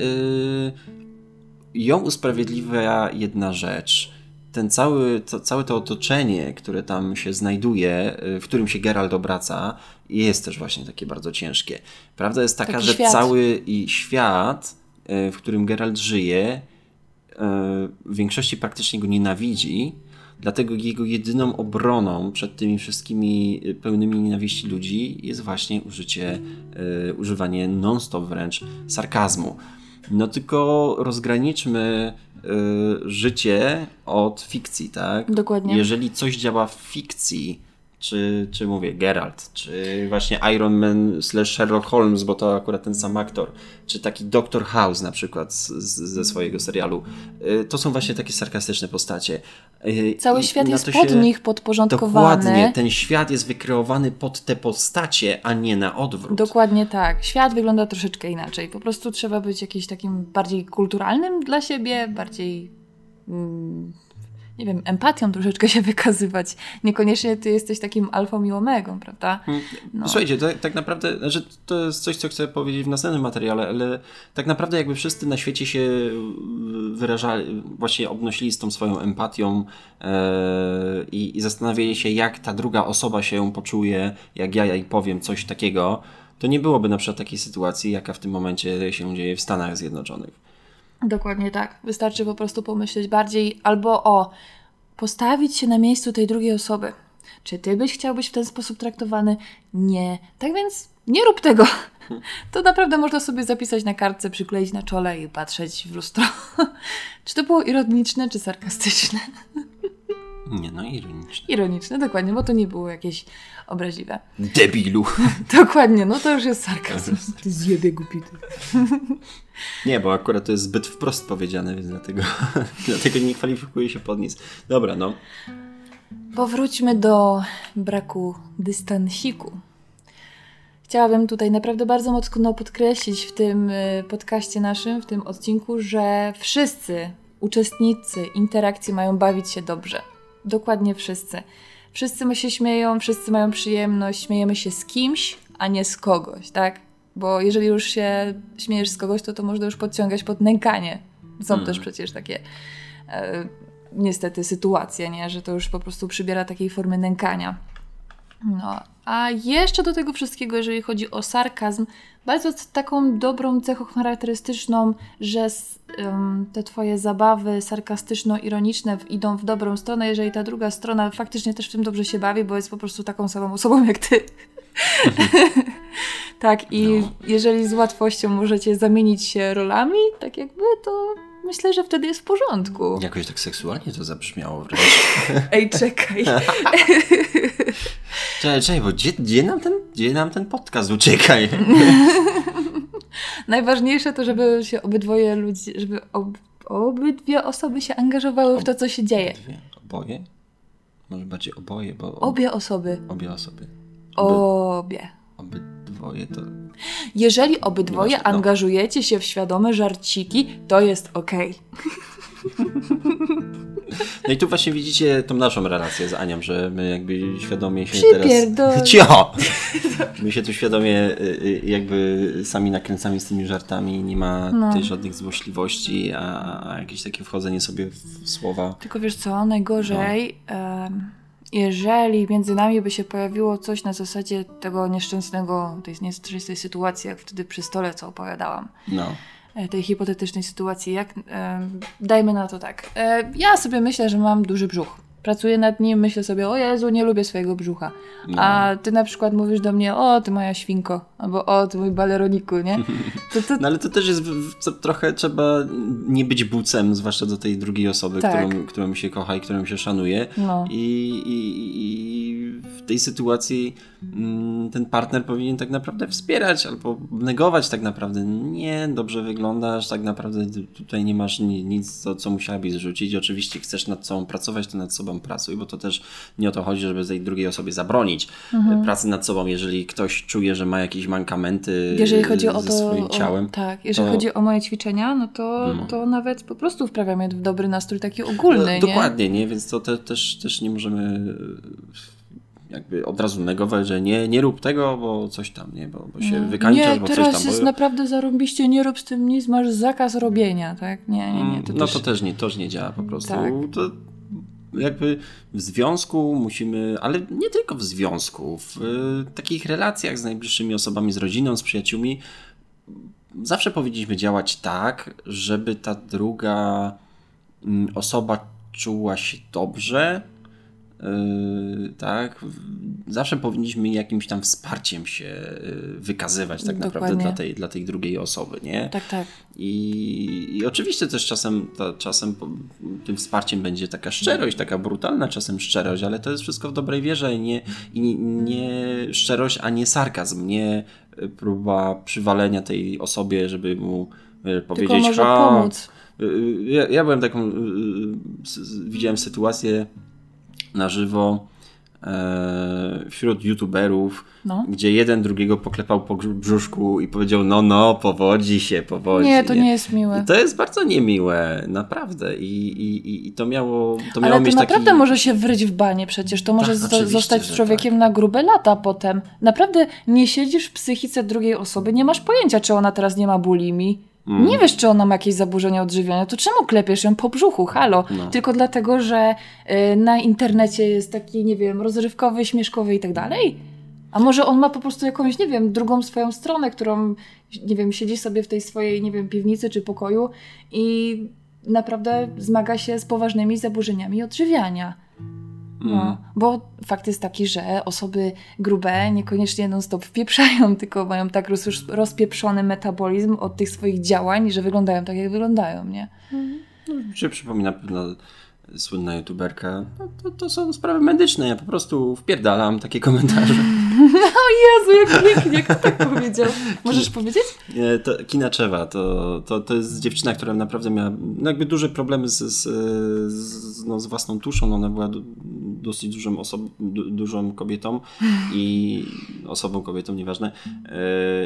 yy, ją usprawiedliwia jedna rzecz. Ten cały, to, całe to otoczenie, które tam się znajduje, yy, w którym się Geralt obraca, jest też właśnie takie bardzo ciężkie. Prawda jest taka, Taki że świat. cały i świat, w którym Geralt żyje, yy, w większości praktycznie go nienawidzi, dlatego jego jedyną obroną przed tymi wszystkimi y, pełnymi nienawiści ludzi jest właśnie użycie, używanie non-stop wręcz sarkazmu. No tylko rozgraniczmy życie od fikcji, tak? Dokładnie. Jeżeli coś działa w fikcji, czy, czy mówię Geralt, czy właśnie Iron Man slash Sherlock Holmes, bo to akurat ten sam aktor, czy taki Doctor House na przykład z, z, ze swojego serialu, y, to są właśnie takie sarkastyczne postacie. Y, Cały i świat jest pod nich podporządkowany. Dokładnie, ten świat jest wykreowany pod te postacie, a nie na odwrót. Dokładnie tak. Świat wygląda troszeczkę inaczej. Po prostu trzeba być jakimś takim bardziej kulturalnym dla siebie, bardziej. Mm, nie wiem, empatią troszeczkę się wykazywać. Niekoniecznie ty jesteś takim alfą i omegą, prawda? No. Słuchajcie, to, tak naprawdę, znaczy, to jest coś, co chcę powiedzieć w następnym materiale, ale tak naprawdę jakby wszyscy na świecie się wyrażali, właśnie obnosili z tą swoją empatią e, i, i zastanawiali się, jak ta druga osoba się poczuje, jak ja jej powiem coś takiego, to nie byłoby na przykład takiej sytuacji, jaka w tym momencie się dzieje w Stanach Zjednoczonych. Dokładnie tak. Wystarczy po prostu pomyśleć bardziej albo o postawić się na miejscu tej drugiej osoby. Czy ty byś chciał być w ten sposób traktowany? Nie. Tak więc nie rób tego. To naprawdę można sobie zapisać na kartce, przykleić na czole i patrzeć w lustro. Czy to było ironiczne, czy sarkastyczne? Nie no, ironiczne. Ironiczne, dokładnie, bo to nie było jakieś obraźliwe. Debilu! Dokładnie, no to już jest sarkazm. Ty zjebie głupity. Nie, bo akurat to jest zbyt wprost powiedziane, więc dlatego, dlatego nie kwalifikuje się pod nic. Dobra, no. Powróćmy do braku dystansiku. Chciałabym tutaj naprawdę bardzo mocno podkreślić w tym y, podcaście naszym, w tym odcinku, że wszyscy uczestnicy interakcji mają bawić się dobrze. Dokładnie wszyscy. Wszyscy się śmieją, wszyscy mają przyjemność, śmiejemy się z kimś, a nie z kogoś, tak? Bo jeżeli już się śmiejesz z kogoś, to to można już podciągać pod nękanie. Są Mhm. też przecież takie e, niestety sytuacje, nie? że to już po prostu przybiera takiej formy nękania. No, a jeszcze do tego wszystkiego, jeżeli chodzi o sarkazm, bardzo taką dobrą cechą charakterystyczną, że ym, te twoje zabawy sarkastyczno-ironiczne idą w dobrą stronę, jeżeli ta druga strona faktycznie też w tym dobrze się bawi, bo jest po prostu taką samą osobą jak ty. tak, i No. jeżeli z łatwością możecie zamienić się rolami, tak jakby, to myślę, że wtedy jest w porządku. Jakoś tak seksualnie to zabrzmiało wręcz. Ej, czekaj. Czekaj, czekaj, bo gdzie, gdzie, nam ten, gdzie nam ten podcast uciekaj? Najważniejsze to, żeby się obydwoje ludzi, żeby ob, obydwie osoby się angażowały w to, co się dzieje. Dwie, oboje? Może bardziej oboje, bo ob, Obie osoby. obie osoby. Oby, Obie. obydwoje to... Jeżeli obydwoje Nieważne, no. angażujecie się w świadome żarciki, to jest okej. No i tu właśnie widzicie tą naszą relację z Anią, że my jakby świadomie się Przypierdol. teraz... Cio! My się tu świadomie y, y, jakby sami nakręcamy z tymi żartami, nie ma No. tutaj żadnych złośliwości, a, a jakieś takie wchodzenie sobie w słowa. Tylko wiesz co, najgorzej, em, jeżeli między nami by się pojawiło coś na zasadzie tego nieszczęsnego, tej nieszczęsnej sytuacji, jak wtedy przy stole, co opowiadałam. No. E, tej hipotetycznej sytuacji, jak dajmy na to tak. E, ja sobie myślę, że mam duży brzuch. Pracuję nad nim, myślę sobie, o Jezu, nie lubię swojego brzucha. No. A ty na przykład mówisz do mnie, o ty moja świnko, albo o ty mój baleroniku, nie? To, to, No ale to też jest co- trochę trzeba nie być bucem, zwłaszcza do tej drugiej osoby, Tak. którą, którą się kocha i którą się szanuje. no. I, i, I w tej sytuacji mm, ten partner powinien tak naprawdę wspierać albo negować tak naprawdę. Nie, dobrze wyglądasz, tak naprawdę tutaj nie masz ni, nic, co, co musiałabyś zrzucić. Oczywiście chcesz nad sobą pracować, to nad sobą pracuj, bo to też nie o to chodzi, żeby tej drugiej osobie zabronić Mhm. e, pracy nad sobą, jeżeli ktoś czuje, że ma jakieś mankamenty Jeżeli chodzi o ze to, swoim o, ciałem. tak, jeżeli to- chodzi o moje ćwiczenia, no to, No. to nawet po prostu wprawia mnie w dobry nastrój taki ogólny, No, nie? Dokładnie, nie? Więc to te, też, też nie możemy e, jakby od razu negować, że nie, nie rób tego, bo coś tam, nie? Bo, bo się No. wykańczasz, nie, bo teraz coś tam. jest Bo... naprawdę zarąbiście, nie rób z tym nic, masz zakaz robienia, tak? Nie, nie, nie. To no też... to też nie, to nie działa po prostu. Tak. To jakby w związku musimy, ale nie tylko w związku, w y, takich relacjach z najbliższymi osobami, z rodziną, z przyjaciółmi, zawsze powinniśmy działać tak, żeby ta druga mm, osoba czuła się dobrze. Yy, tak, zawsze powinniśmy jakimś tam wsparciem się yy, wykazywać tak naprawdę Dokładnie. dla tej, dla tej drugiej osoby, nie? Tak, tak. I, I oczywiście też czasem, to, czasem tym wsparciem będzie taka szczerość, taka brutalna czasem szczerość, ale to jest wszystko w dobrej wierze i nie, i nie, nie szczerość, a nie sarkazm, nie y, próba przywalenia tej osobie, żeby mu powiedzieć, Tylko może "Ha, pomóc. ja, ja byłem taką, widziałem sytuację na żywo e, wśród youtuberów, No. gdzie jeden drugiego poklepał po brzuszku i powiedział, no, no, powodzi się, powodzi. Nie, to nie jest miłe. I to jest bardzo niemiłe, naprawdę. I, i, i- to miało, to miało Ale to naprawdę taki... może się wryć w banie przecież. To może Tak, zostać z człowiekiem na grube lata potem. Naprawdę nie siedzisz w psychice drugiej osoby, nie masz pojęcia, czy ona teraz nie ma bulimi. Mm. Nie wiesz, czy ona ma jakieś zaburzenia odżywiania, to czemu klepiesz ją po brzuchu? Halo. No. Tylko dlatego, że y, na internecie jest taki, nie wiem, rozrywkowy, śmieszkowy i tak dalej? A może on ma po prostu jakąś, nie wiem, drugą swoją stronę, którą, nie wiem, siedzi sobie w tej swojej, nie wiem, piwnicy czy pokoju i naprawdę zmaga się z poważnymi zaburzeniami odżywiania. No, Mm. bo fakt jest taki, że osoby grube niekoniecznie non-stop wpieprzają, tylko mają tak roz, rozpieprzony metabolizm od tych swoich działań, że wyglądają tak, jak wyglądają, nie? Mi się przypomina pewna słynna youtuberka. No, to, to są sprawy medyczne, ja po prostu wpierdalam takie komentarze. Jezu, jak pięknie, kto tak powiedział? Możesz powiedzieć? Nie, to Kinaczewa to, to, to jest dziewczyna, która naprawdę miała no jakby duże problemy z, z, z, no, z własną tuszą. Ona była du, dosyć dużą, osobą, du, dużą kobietą i osobą kobietą, nieważne. E,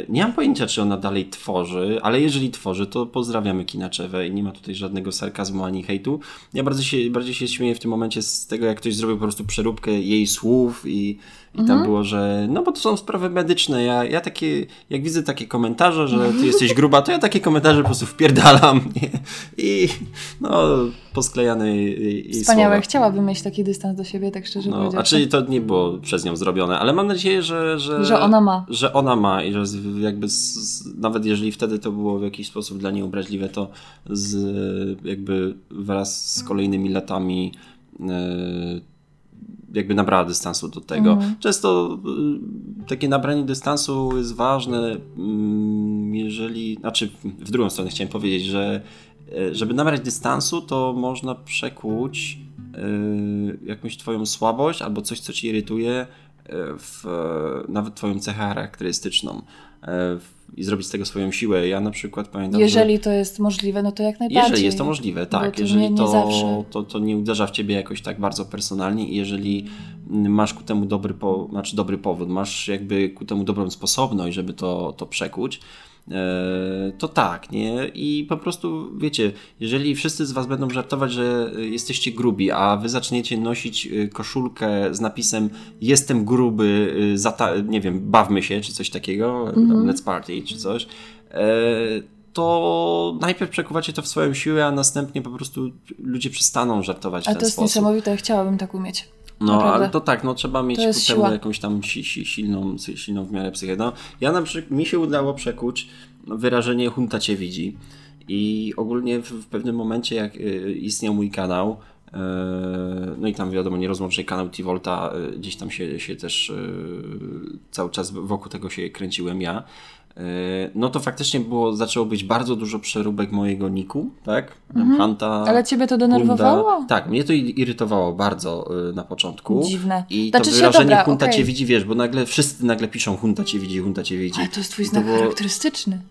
nie mam pojęcia, czy ona dalej tworzy, ale jeżeli tworzy, to pozdrawiamy Kinaczewę i nie ma tutaj żadnego sarkazmu ani hejtu. Ja bardziej się, bardziej się śmieję w tym momencie z tego, jak ktoś zrobił po prostu przeróbkę jej słów i, i tam było, że no bo to są sprawy medyczne. Ja, ja takie, jak widzę takie komentarze, że ty jesteś gruba, to ja takie komentarze po prostu wpierdalam. Nie? I no, posklejane jej, jej Wspaniałe, słowa. chciałabym mieć taki dystans do siebie, tak szczerze No, a powiedziawszy. czyli to nie było przez nią zrobione, ale mam nadzieję, że... Że, Że ona ma. Że ona ma i że jakby z, z, nawet jeżeli wtedy to było w jakiś sposób dla niej obraźliwe, to z, jakby wraz z kolejnymi latami e, jakby nabrała dystansu do tego. Mhm. Często y, takie nabranie dystansu jest ważne, mm, jeżeli, znaczy w drugą stronę chciałem powiedzieć, że e, żeby nabrać dystansu, to można przekuć y, jakąś twoją słabość albo coś, co ci irytuje, e, w nawet twoją cechę charakterystyczną. E, i zrobić z tego swoją siłę. Ja na przykład pamiętam, Jeżeli że... to jest możliwe, no to jak najbardziej. Jeżeli jest to możliwe, tak. to Jeżeli nie- nie to, zawsze. to, to nie uderza w ciebie jakoś tak bardzo personalnie i jeżeli masz ku temu dobry, po, znaczy dobry powód, masz jakby ku temu dobrą sposobność, żeby to, to przekuć, to tak, nie? I po prostu, wiecie, jeżeli wszyscy z was będą żartować, że e, jesteście grubi, a wy zaczniecie nosić e, koszulkę z napisem jestem gruby, e, zata- nie wiem, bawmy się, czy coś takiego, tam let's party, czy coś, e, to najpierw przekuwacie to w swoją siłę, a następnie po prostu ludzie przestaną żartować w A ten to jest sposób. niesamowite, chciałabym tak umieć. No, Naprawdę. ale to tak, no trzeba mieć ku temu jakąś tam si, si, silną, si- silną w miarę psychikę. No, ja na przykład, mi się udało przekuć wyrażenie hunta cię widzi i ogólnie w, w pewnym momencie, jak y, istniał mój kanał, y, no i tam wiadomo, nierozłączny kanał T-Volta, y, gdzieś tam się, się też y, cały czas wokół tego się kręciłem ja. Y, No to faktycznie było, zaczęło być bardzo dużo przeróbek mojego niku, tak? Mhm. Ale ciebie to denerwowało? Hunda. Tak, mnie to irytowało bardzo y, na początku. Dziwne. I Znaczy to wyrażenie dobra, hunta okej. cię widzi, wiesz, bo nagle wszyscy nagle piszą hunta cię widzi, hunta cię widzi. Ale to jest twój znak było- charakterystyczny.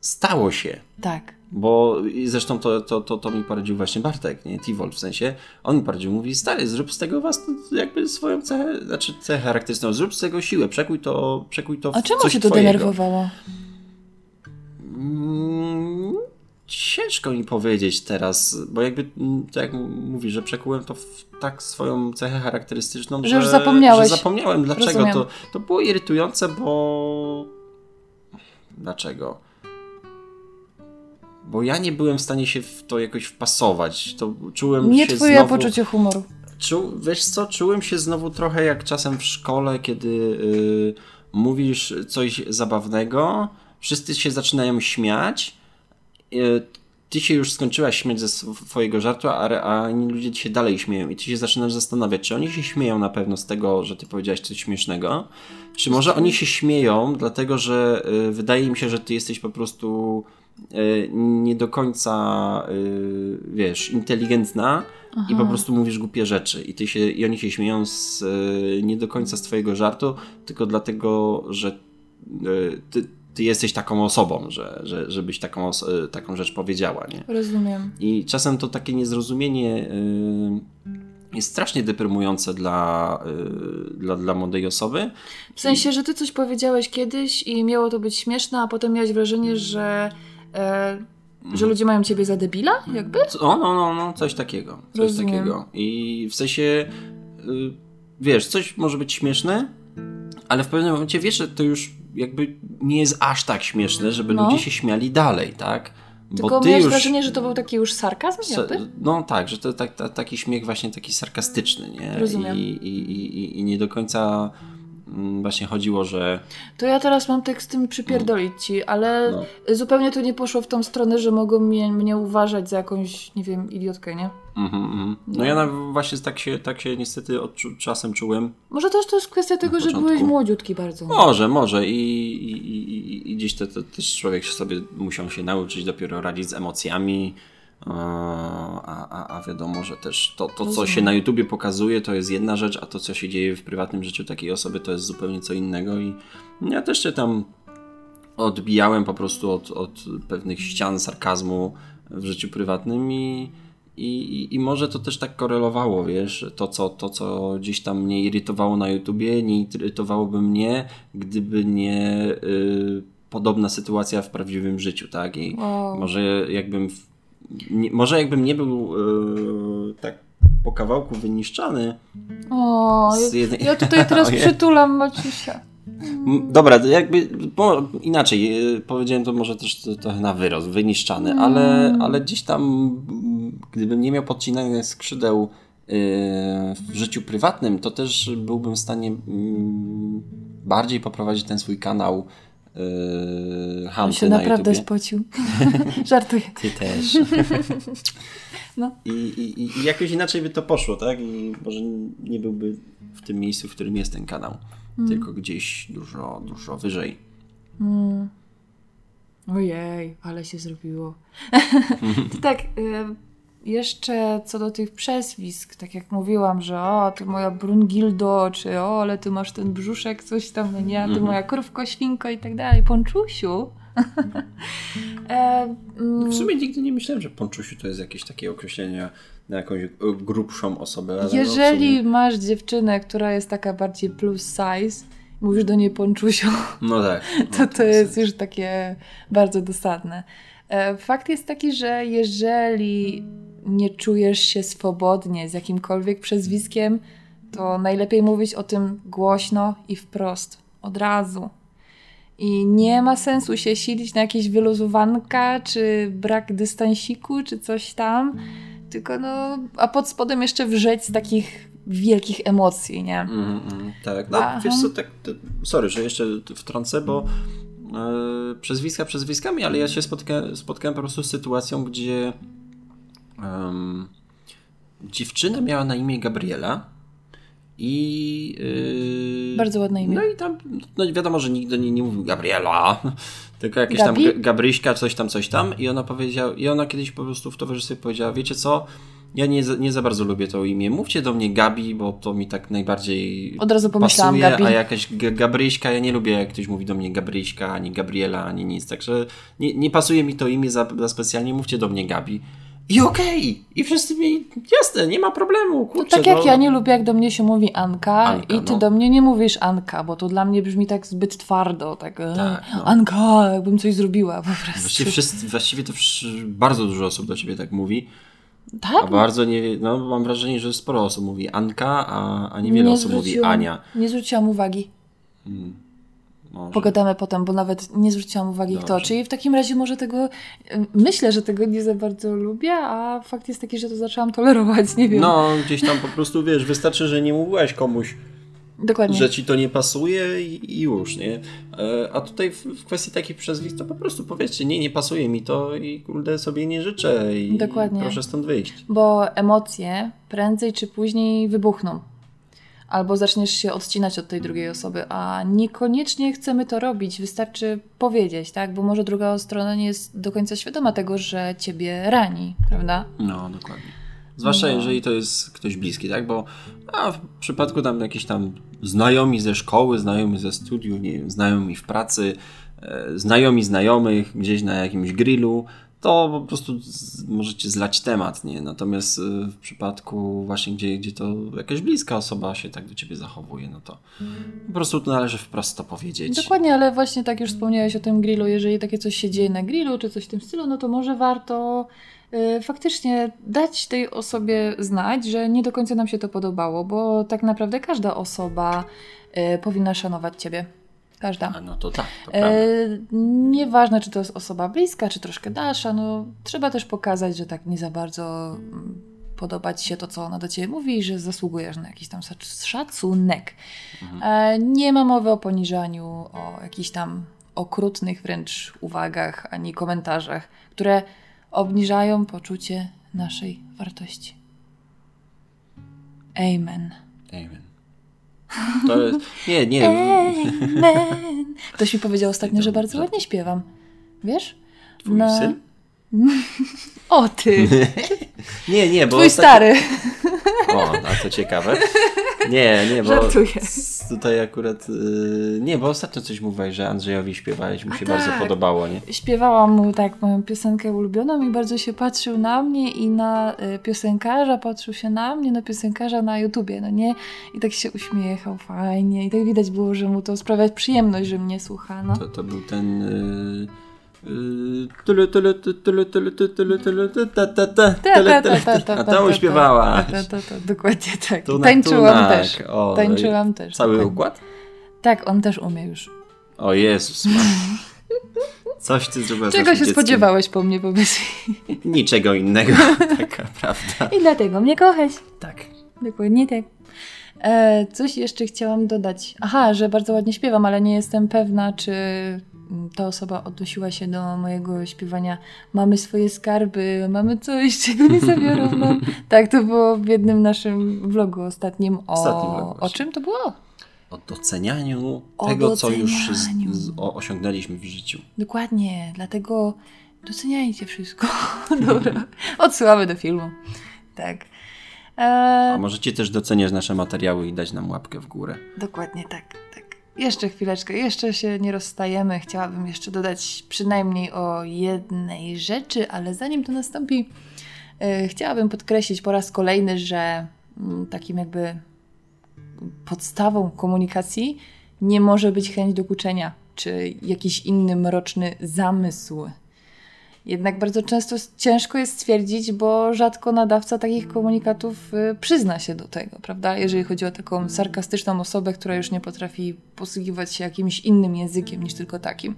Stało się. Tak. Bo i zresztą to, to, to, to mi poradził właśnie Bartek, nie? T-Volt w sensie. On mi poradził, mówi, stary, zrób z tego was jakby swoją cechę, znaczy cechę charakterystyczną, zrób z tego siłę, przekuj to, przekuj to w A czemu cię to twojego. denerwowało? Mm, Ciężko mi powiedzieć teraz, bo jakby, tak jak mówisz, że przekułem to w tak swoją cechę charakterystyczną, Że już zapomniałeś. Że zapomniałem. Dlaczego? Rozumiem. To, to było irytujące, bo... Dlaczego? Bo ja nie byłem w stanie się w to jakoś wpasować. To czułem Nie się twoje znowu... poczucie humoru. Czu, wiesz co, czułem się znowu trochę jak czasem w szkole, kiedy y, mówisz coś zabawnego, wszyscy się zaczynają śmiać, y, ty się już skończyłaś śmiać ze swojego żartu, a, a inni ludzie się dalej śmieją i ty się zaczynasz zastanawiać, czy oni się śmieją na pewno z tego, że ty powiedziałaś coś śmiesznego, czy może oni się śmieją dlatego, że y, wydaje im się, że ty jesteś po prostu y, nie do końca, y, wiesz, inteligentna i po prostu mówisz głupie rzeczy i, ty się, i oni się śmieją z, y, nie do końca z twojego żartu, tylko dlatego, że y, ty, ty jesteś taką osobą, że, że, żebyś taką, y, taką rzecz powiedziała, nie? Rozumiem. I czasem to takie niezrozumienie y, jest strasznie deprymujące dla, y, dla, dla młodej osoby. W sensie, że ty coś powiedziałeś kiedyś i miało to być śmieszne, a potem miałeś wrażenie, że, e, że ludzie mają ciebie za debila, jakby? O, no, no, no, coś takiego. Coś Rozumiem. takiego. I w sensie, wiesz, coś może być śmieszne, ale w pewnym momencie wiesz, że to już jakby nie jest aż tak śmieszne, żeby No. ludzie się śmiali dalej, tak? Tylko miałeś wrażenie, że to był taki już sarkazm, jakby? No tak, że to tak, ta, taki śmiech właśnie taki sarkastyczny, nie? Rozumiem. I, i, i, i- I nie do końca mm, właśnie chodziło, że To ja teraz mam tak z tym przypierdolić ci, ale No. zupełnie to nie poszło w tą stronę, że mogą mnie, mnie uważać za jakąś, nie wiem, idiotkę, nie? Mhm, mhm. no ja właśnie tak się, tak się niestety odczu- czasem czułem. Może też to jest kwestia tego, że byłeś młodziutki bardzo. Może, może i, i, i, i- gdzieś to, to też człowiek sobie musiał się nauczyć dopiero radzić z emocjami. A, a, a wiadomo, że też to, to, co się na YouTubie pokazuje, to jest jedna rzecz, a to, co się dzieje w prywatnym życiu takiej osoby, to jest zupełnie co innego. I ja też się tam odbijałem po prostu od, od pewnych ścian sarkazmu w życiu prywatnym i, i, i- może to też tak korelowało, wiesz, to co, to co gdzieś tam mnie irytowało na YouTubie, nie irytowałoby mnie, gdyby nie y, podobna sytuacja w prawdziwym życiu, tak? I Wow. może jakbym nie, może jakbym nie był y, tak po kawałku wyniszczany O, jednej... ja tutaj teraz przytulam Maciusia. Dobra, jakby bo inaczej, e, powiedziałem to może też trochę na wyrost, wyniszczany, ale, ale gdzieś tam, mm, gdybym nie miał podcinanych skrzydeł e, w życiu prywatnym, to też byłbym w stanie mm, bardziej poprowadzić ten swój kanał yy, On Hanty się na naprawdę YouTubie. spocił. Żartuję. Ty też. No. I, i, I jakoś inaczej by to poszło, tak? I może nie byłby w tym miejscu, w którym jest ten kanał, tylko gdzieś dużo, dużo wyżej. Mm. Ojej, ale się zrobiło. tak, y, jeszcze co do tych przezwisk, tak jak mówiłam, że o, ty moja Brungildo, czy o, ale ty masz ten brzuszek, coś tam, no nie, a ty moja krówko, świnko i tak dalej. Ponczusiu, e, mm, W sumie nigdy nie myślałem, że ponczusiu to jest jakieś takie określenie na jakąś e, grubszą osobę. No jeżeli sumie... masz dziewczynę, która jest taka bardziej plus size, mówisz do niej ponczusiu, No tak. to no, to jest już takie bardzo dosadne. E, Fakt jest taki, że jeżeli nie czujesz się swobodnie z jakimkolwiek przezwiskiem, to najlepiej mówić o tym głośno i wprost, od razu. I nie ma sensu się silić na jakieś wyluzowanka, czy brak dystansiku, czy coś tam, tylko no, a pod spodem jeszcze wrzeć z takich wielkich emocji, nie? Mm, mm, tak, no Aha. wiesz co, tak, sorry, że jeszcze wtrącę, bo e, przezwiska przezwiskami, ale ja się spotka, spotkałem po prostu z sytuacją, gdzie em, dziewczyna miała na imię Gabriela i yy, Bardzo ładne imię. No i tam, no wiadomo, że nikt do niej nie mówił Gabriela, tylko jakieś Gabi? tam Ga- Gabryśka, coś tam, coś tam i ona powiedziała, i ona kiedyś po prostu w towarzystwie powiedziała, wiecie co, ja nie, za- nie za bardzo lubię to imię, mówcie do mnie Gabi, bo to mi tak najbardziej Od razu pomyślałam pasuje, Gabi. a jakaś Gabryśka, ja nie lubię jak ktoś mówi do mnie Gabryśka, ani Gabriela, ani nic, także nie, nie pasuje mi to imię za, za specjalnie, mówcie do mnie Gabi. I okej, i wszyscy mi, jasne, nie ma problemu, kurczę. tak jak no. ja nie lubię, jak do mnie się mówi Anka, Anka, i ty no. do mnie nie mówisz Anka, bo to dla mnie brzmi tak zbyt twardo, tak, e, Tak, no. Anka, jakbym coś zrobiła po prostu. Właściwie, wszyscy, właściwie to bardzo dużo osób do ciebie tak mówi. A tak? bardzo nie, no mam wrażenie, że sporo osób mówi Anka, a, a niewiele osób mówi Ania. Nie zwróciłam uwagi. Może. Pogadamy potem, bo nawet nie zwróciłam uwagi kto. Dobrze. Czyli w takim razie może tego, myślę, że tego nie za bardzo lubię, a fakt jest taki, że to zaczęłam tolerować, nie wiem. No, gdzieś tam po prostu wiesz, wystarczy, że nie mówiłaś komuś, Dokładnie. że ci to nie pasuje i, już, nie? E, A tutaj w, w kwestii takich przezwisk, to po prostu powiedzcie, nie, nie pasuje mi to i kurde sobie nie życzę i Dokładnie. proszę stąd wyjść. Bo emocje prędzej czy później wybuchną. Albo zaczniesz się odcinać od tej drugiej osoby, a niekoniecznie chcemy to robić. Wystarczy powiedzieć, tak? Bo może druga strona nie jest do końca świadoma tego, że ciebie rani, prawda? No, dokładnie. Zwłaszcza No. jeżeli to jest ktoś bliski, tak? Bo a w przypadku tam jakichś tam znajomi ze szkoły, znajomi ze studiu, nie wiem, znajomi w pracy, e, znajomi znajomych gdzieś na jakimś grillu, to po prostu z, możecie zlać temat, nie? Natomiast e, w przypadku właśnie, gdzie, gdzie to jakaś bliska osoba się tak do ciebie zachowuje, no to po prostu należy wprost to powiedzieć. Dokładnie, ale właśnie tak już wspomniałeś o tym grillu. Jeżeli takie coś się dzieje na grillu, czy coś w tym stylu, no to może warto y, faktycznie dać tej osobie znać, że nie do końca nam się to podobało, bo tak naprawdę każda osoba y, powinna szanować ciebie. Każda. A, no to tak, to prawda. E, nieważne, czy to jest osoba bliska, czy troszkę dalsza, no trzeba też pokazać, że tak nie za bardzo mm, podoba ci się to, co ona do ciebie mówi i że zasługujesz na jakiś tam szac- szacunek. E, nie ma mowy o poniżaniu, o jakichś tam okrutnych wręcz uwagach ani komentarzach, które obniżają poczucie naszej wartości. Amen. Amen. To jest, nie, nie, Amen. Ktoś mi powiedział ostatnio, że bardzo ładnie śpiewam. Wiesz? Na- syn? O ty, Nie, nie, bo twój ostatnio- stary. O, a to ciekawe. Nie, nie, bo Żartuję. tutaj akurat. y, nie, bo ostatnio coś mówiłeś, że Andrzejowi śpiewałeś, mu A się tak. bardzo podobało, nie? Śpiewałam mu tak moją piosenkę ulubioną i bardzo się patrzył na mnie i na y, piosenkarza, patrzył się na mnie, na piosenkarza na YouTubie, no nie? I tak się uśmiechał fajnie i tak widać było, że mu to sprawia przyjemność, że mnie słucha, no. To, to był ten. y, ta, A to uśpiewałaś. Ta, ta, dokładnie tak. Tańczyłam też. Tańczyłam też. Cały układ? Tak, on też umie już. O Jezus. Coś ty zrobiła z Czego się spodziewałeś po mnie, powiedz Niczego innego. Taka prawda. I dlatego mnie kochać. Tak. Dokładnie tak. E, coś jeszcze chciałam dodać. Aha, że bardzo ładnie śpiewam, ale nie jestem pewna, czy ta osoba odnosiła się do mojego śpiewania. Mamy swoje skarby, mamy coś, czego nie zabiorą nam. Tak, to było w jednym naszym vlogu ostatnim. O, o czym to było? O docenianiu O tego, co już z, docenianiu. z, o, osiągnęliśmy w życiu. Dokładnie, dlatego doceniajcie wszystko. Dobra, odsyłamy do filmu. Tak. A E, możecie też doceniać nasze materiały i dać nam łapkę w górę. dokładnie tak, tak. Jeszcze chwileczkę, jeszcze się nie rozstajemy. Chciałabym jeszcze dodać przynajmniej o jednej rzeczy, ale zanim to nastąpi, yy, chciałabym podkreślić po raz kolejny, że yy, takim jakby podstawą komunikacji nie może być chęć dokuczenia czy jakiś inny mroczny zamysł. Jednak bardzo często ciężko jest stwierdzić, bo rzadko nadawca takich komunikatów y, przyzna się do tego, prawda? Jeżeli chodzi o taką sarkastyczną osobę, która już nie potrafi posługiwać się jakimś innym językiem niż tylko takim.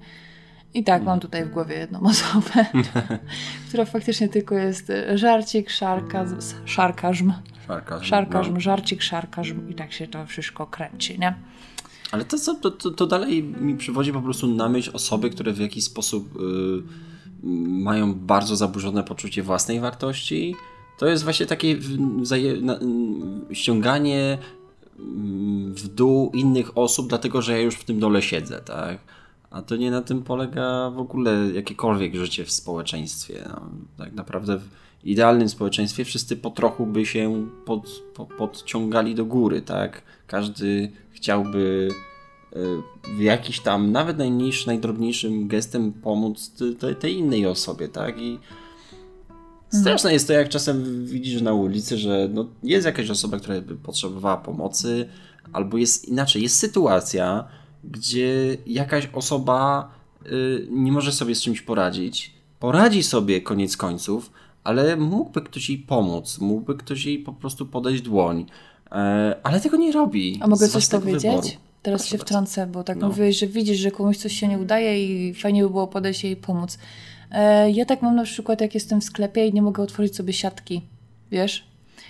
I tak, mam tutaj w głowie jedną osobę, która faktycznie tylko jest y, żarcik, szarkazm, Szarkazm. szarkazm, no. żarcik, szarkazm i tak się to wszystko kręci, nie? Ale to, co, to, to, dalej mi przywodzi po prostu na myśl osoby, które w jakiś sposób y, mają bardzo zaburzone poczucie własnej wartości. To jest właśnie takie ściąganie mm, w dół innych osób, dlatego że ja już w tym dole siedzę, tak? A to nie na tym polega w ogóle jakiekolwiek życie w społeczeństwie. No, tak naprawdę w idealnym społeczeństwie wszyscy po trochu by się pod, po, podciągali do góry, tak? Każdy chciałby w jakiś tam, nawet najmniejszym, najdrobniejszym gestem pomóc tej, tej innej osobie, tak? I straszne jest to, jak czasem widzisz na ulicy, że no, jest jakaś osoba, która by potrzebowała pomocy, albo jest inaczej, jest sytuacja, gdzie jakaś osoba y, nie może sobie z czymś poradzić. Poradzi sobie koniec końców, ale mógłby ktoś jej pomóc, mógłby ktoś jej po prostu podać dłoń, e, ale tego nie robi. A mogę coś powiedzieć? wyboru. Teraz Proszę się bardzo. wtrącę, bo tak No. mówiłeś, że widzisz, że komuś coś się nie udaje i fajnie by było podejść jej i pomóc. E, ja tak mam na przykład, jak jestem w sklepie i nie mogę otworzyć sobie siatki, wiesz?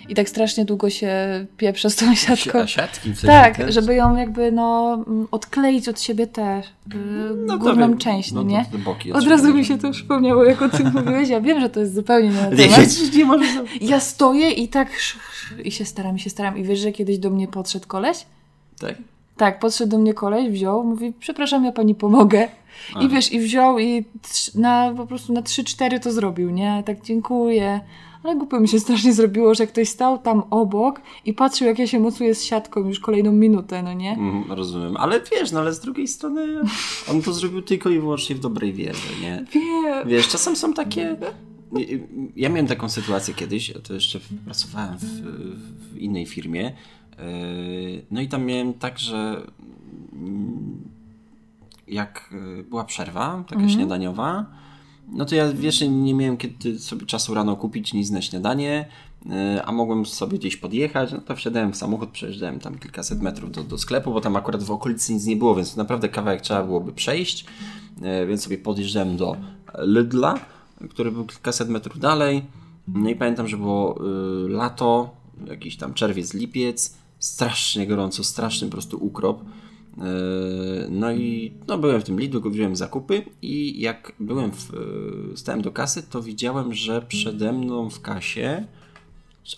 I tak strasznie długo się pieprzę z tą siatką. Siatki w sensie Tak, też? żeby ją jakby no odkleić od siebie tę y, No górną wiem, część, no, nie? Od razu mi się to przypomniało, jak o tym mówiłeś. Ja wiem, że to jest zupełnie nie na temat. nie, nie może zrobić. Ja stoję i tak i się staram, i się staram. I wiesz, że kiedyś do mnie podszedł koleś? Tak? Tak, podszedł do mnie koleś, wziął, mówi, przepraszam, ja pani pomogę. I wiesz, i wziął i na, po prostu na 3-4 to zrobił, nie? Tak dziękuję. Ale głupio mi się strasznie zrobiło, że ktoś stał tam obok i patrzył, jak ja się mocuję z siatką już kolejną minutę, no nie? Mm, rozumiem, ale wiesz, no ale z drugiej strony on to zrobił tylko i wyłącznie w dobrej wierze, nie? Wiem. Wiesz, czasem są takie. Ja miałem taką sytuację kiedyś, to jeszcze pracowałem w, w innej firmie. Yy, No i tam miałem tak, że jak yy, była przerwa, taka śniadaniowa, no to ja wiesz, nie miałem kiedy sobie czasu rano kupić nic na śniadanie, yy, a mogłem sobie gdzieś podjechać, no to wsiadałem w samochód, przejeżdżałem tam kilkaset metrów do, do sklepu, bo tam akurat w okolicy nic nie było, więc naprawdę kawałek trzeba byłoby przejść, więc sobie podjeżdżałem do Lidla, który był kilkaset metrów dalej. No i pamiętam, że było lato, jakiś tam czerwiec, lipiec, strasznie gorąco, straszny po prostu ukrop. Y, no i no, byłem w tym Lidlu, wziąłem zakupy i jak byłem w, y, stałem do kasy, to widziałem, że przede mną w kasie,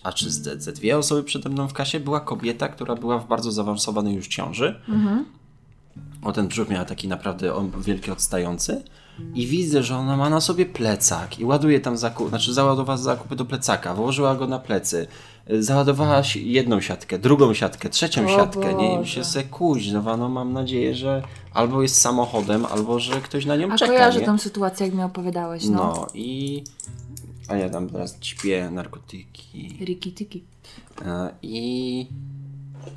a czy ze, ze dwie osoby przede mną w kasie, była kobieta, która była w bardzo zaawansowanej już ciąży. O ten brzuch miała taki naprawdę on wielki odstający. I widzę, że ona ma na sobie plecak i ładuje tam zakup, znaczy załadowała zakupy do plecaka, włożyła go na plecy, załadowała si- jedną siatkę, drugą siatkę, trzecią O siatkę, nie? I Boże. się se kuźwa, no mam nadzieję, że albo jest samochodem, albo że ktoś na nią A czeka, kojarzę nie? tą sytuację, jak mi opowiadałeś, no. No i... A ja tam teraz ćpię narkotyki. Riki tiki. E, I...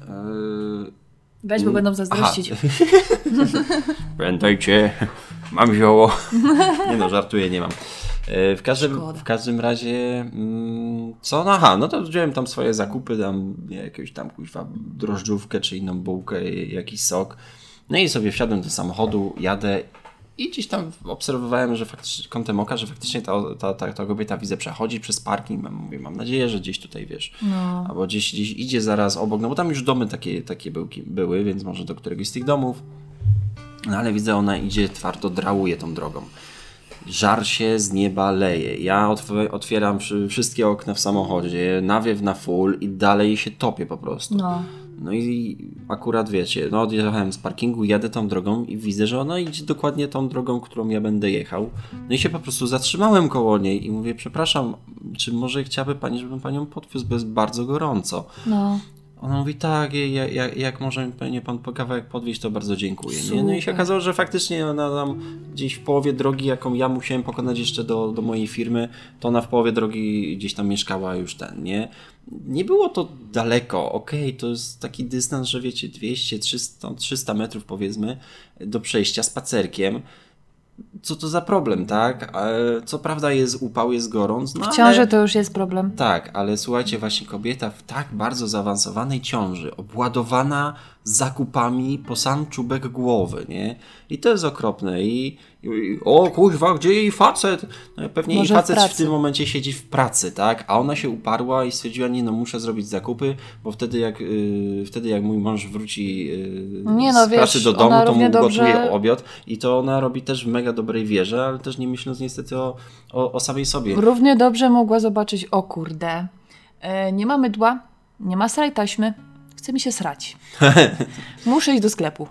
e, Weź, bo będą zazdrościć. Pamiętajcie, mam zioło. nie no, żartuję, nie mam. E, W każdym, Szkoda. w każdym razie, mm, co? No aha, no to wziąłem tam swoje zakupy, tam jakąś tam kuźwa drożdżówkę, czy inną bułkę, jakiś sok. No i sobie wsiadłem do samochodu, jadę i gdzieś tam obserwowałem, że faktycznie, kątem oka, że faktycznie ta, ta, ta, ta kobieta widzę przechodzi przez parking. Mam- Mówię, mam nadzieję, że gdzieś tutaj wiesz. No. Albo gdzieś, gdzieś idzie zaraz obok, no bo tam już domy takie, takie byłki, były, więc może do któregoś z tych domów. No ale widzę, ona idzie twardo, drałuje tą drogą. Żar się z nieba leje. Ja otw- otwieram wszy- wszystkie okna w samochodzie, nawiew na full i dalej się topię po prostu. No. No i akurat wiecie, no odjechałem z parkingu, jadę tą drogą i widzę, że ona idzie dokładnie tą drogą, którą ja będę jechał. No i się po prostu zatrzymałem koło niej i mówię, przepraszam, czy może chciałaby pani, żebym panią podwiózł, bo jest bardzo gorąco. No. Ona mówi, tak, jak, jak, może mnie pan po kawałek podwieźć, to bardzo dziękuję. Nie? No i się okazało, że faktycznie ona tam gdzieś w połowie drogi, jaką ja musiałem pokonać jeszcze do, do mojej firmy, to ona w połowie drogi gdzieś tam mieszkała już ten, nie? Nie było to daleko, okej, okay, to jest taki dystans, że wiecie, 200, 300, 300 metrów powiedzmy do przejścia spacerkiem co to za problem, tak? Co prawda jest upał, jest gorąc. No w ciąży ale... to już jest problem. Tak, ale słuchajcie, właśnie kobieta w tak bardzo zaawansowanej ciąży, obładowana zakupami po sam czubek głowy, nie? I to jest okropne. I, i o kuźwa, gdzie jej facet? No, pewnie Może jej facet w, w, tym momencie siedzi w pracy, tak? A ona się uparła i stwierdziła, nie no, muszę zrobić zakupy, bo wtedy jak, yy, wtedy jak mój mąż wróci yy, nie, no, z wiesz, pracy do domu, to mu dobrze... gotuje obiad i to ona robi też w mega dobrej wierze, ale też nie myśląc niestety o, o, o samej sobie. Równie dobrze mogła zobaczyć, o kurde, yy, nie ma mydła, nie ma sraj taśmy, chce mi się srać. Muszę iść do sklepu.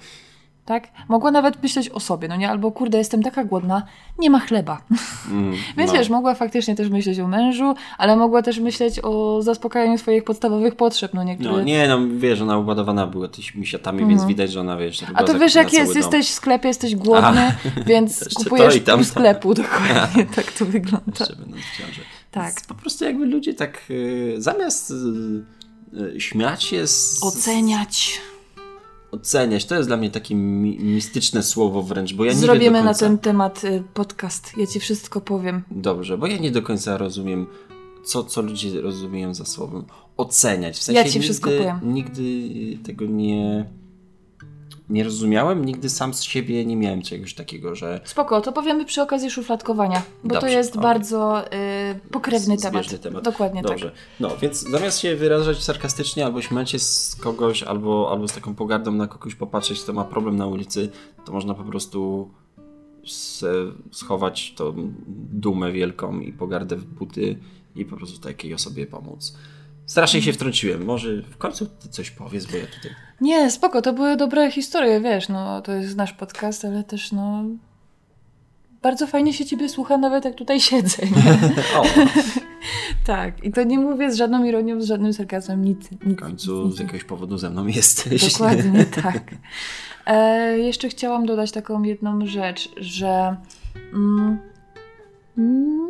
Tak? Mogła nawet myśleć o sobie, no nie? Albo kurde, jestem taka głodna, nie ma chleba. Mm, Więc no. wiesz, mogła faktycznie też myśleć o mężu, ale mogła też myśleć o zaspokajaniu swoich podstawowych potrzeb, no niektóre... No nie, no wiesz, ona uładowana była tymi misiatami, mm. więc mhm. widać, że ona, wiesz... A to wiesz, jak jest, dom. jesteś w sklepie, jesteś głodny, A, więc kupujesz tam, sklepu, dokładnie, tak to wygląda. Jeszcze będąc w ciąży. Tak. Po prostu jakby ludzie tak y, zamiast... Y, E, śmiać się z... Oceniać. Oceniać. To jest dla mnie takie mi mistyczne słowo wręcz, bo ja nie Zrobimy końca... na ten temat y, podcast. Ja ci wszystko powiem. Dobrze, bo ja nie do końca rozumiem, co, co ludzie rozumieją za słowem oceniać. W sensie ja ci wszystko nigdy, powiem. Nigdy tego nie nie rozumiałem, nigdy sam z siebie nie miałem czegoś takiego, że... Spoko, to powiemy przy okazji szufladkowania, bo Dobrze, to jest okay. bardzo y, pokrewny temat. temat. Dokładnie Dobrze. tak. No, więc zamiast się wyrażać sarkastycznie albo śmiać się z kogoś, albo, albo z taką pogardą na kogoś popatrzeć, kto ma problem na ulicy, to można po prostu schować tą dumę wielką i pogardę w buty i po prostu takiej osobie pomóc. Strasznie się wtrąciłem. Może w końcu ty coś powiedz, bo ja tutaj... Nie, spoko, to były dobre historie, wiesz, no to jest nasz podcast, ale też no... Bardzo fajnie się ciebie słucha, nawet jak tutaj siedzę. tak, i to nie mówię z żadną ironią, z żadnym sarkazmem, nic. nic w końcu nic, z jakiegoś powodu ze mną jesteś. Dokładnie, tak. E, jeszcze chciałam dodać taką jedną rzecz, że... Mm,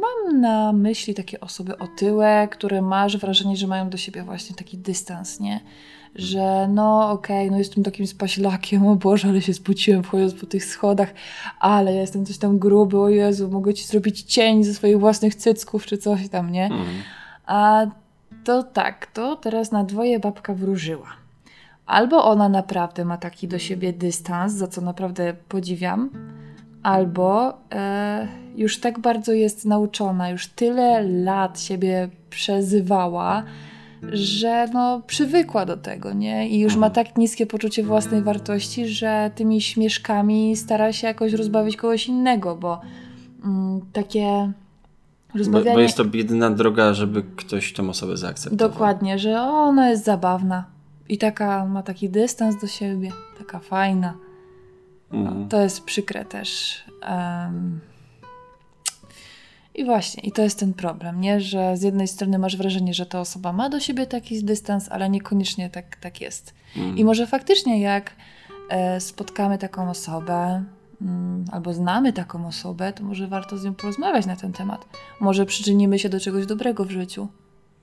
Mam na myśli takie osoby otyłe, które masz wrażenie, że mają do siebie właśnie taki dystans, nie? Że no okej, okay, no jestem takim spaślakiem, o Boże, ale się spuciłem wchodząc po tych schodach, ale ja jestem coś tam gruby, o Jezu, mogę ci zrobić cień ze swoich własnych cycków czy coś tam, nie? Mhm. A to tak, to teraz na dwoje babka wróżyła. Albo ona naprawdę ma taki do siebie dystans, za co naprawdę podziwiam, albo e, już tak bardzo jest nauczona, już tyle lat siebie przezywała, że no przywykła do tego, nie? I już ma mhm. tak niskie poczucie własnej wartości, że tymi śmieszkami stara się jakoś rozbawić kogoś innego, bo mm, takie rozmawianie... Bo, bo, jest to jedyna droga, żeby ktoś tę osobę zaakceptował. Dokładnie, że ona jest zabawna i taka ma taki dystans do siebie, taka fajna. Mhm. To jest przykre też. Um, i właśnie, i to jest ten problem, nie? Że z jednej strony masz wrażenie, że ta osoba ma do siebie taki dystans, ale niekoniecznie tak, tak jest. Mm. I może faktycznie jak e, spotkamy taką osobę, mm, albo znamy taką osobę, to może warto z nią porozmawiać na ten temat. Może przyczynimy się do czegoś dobrego w życiu.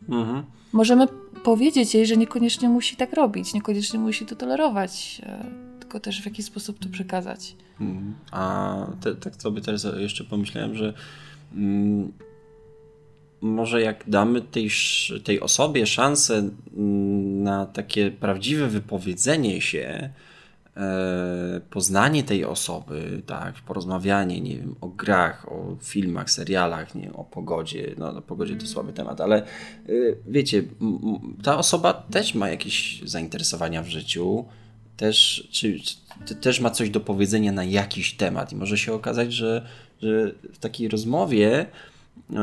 Mm-hmm. Możemy powiedzieć jej, że niekoniecznie musi tak robić, niekoniecznie musi to tolerować, e, tylko też w jaki sposób to przekazać. Mm. A te, tak sobie teraz jeszcze pomyślałem, że Mm, może jak damy tej, tej osobie szansę mm, na takie prawdziwe wypowiedzenie się, e, poznanie tej osoby, tak, porozmawianie, nie wiem, o grach, o filmach, serialach, nie o pogodzie, no o pogodzie to słaby temat, ale e, wiecie, ta osoba też ma jakieś zainteresowania w życiu, też, czy, czy, też ma coś do powiedzenia na jakiś temat. I może się okazać, że że w takiej rozmowie, e,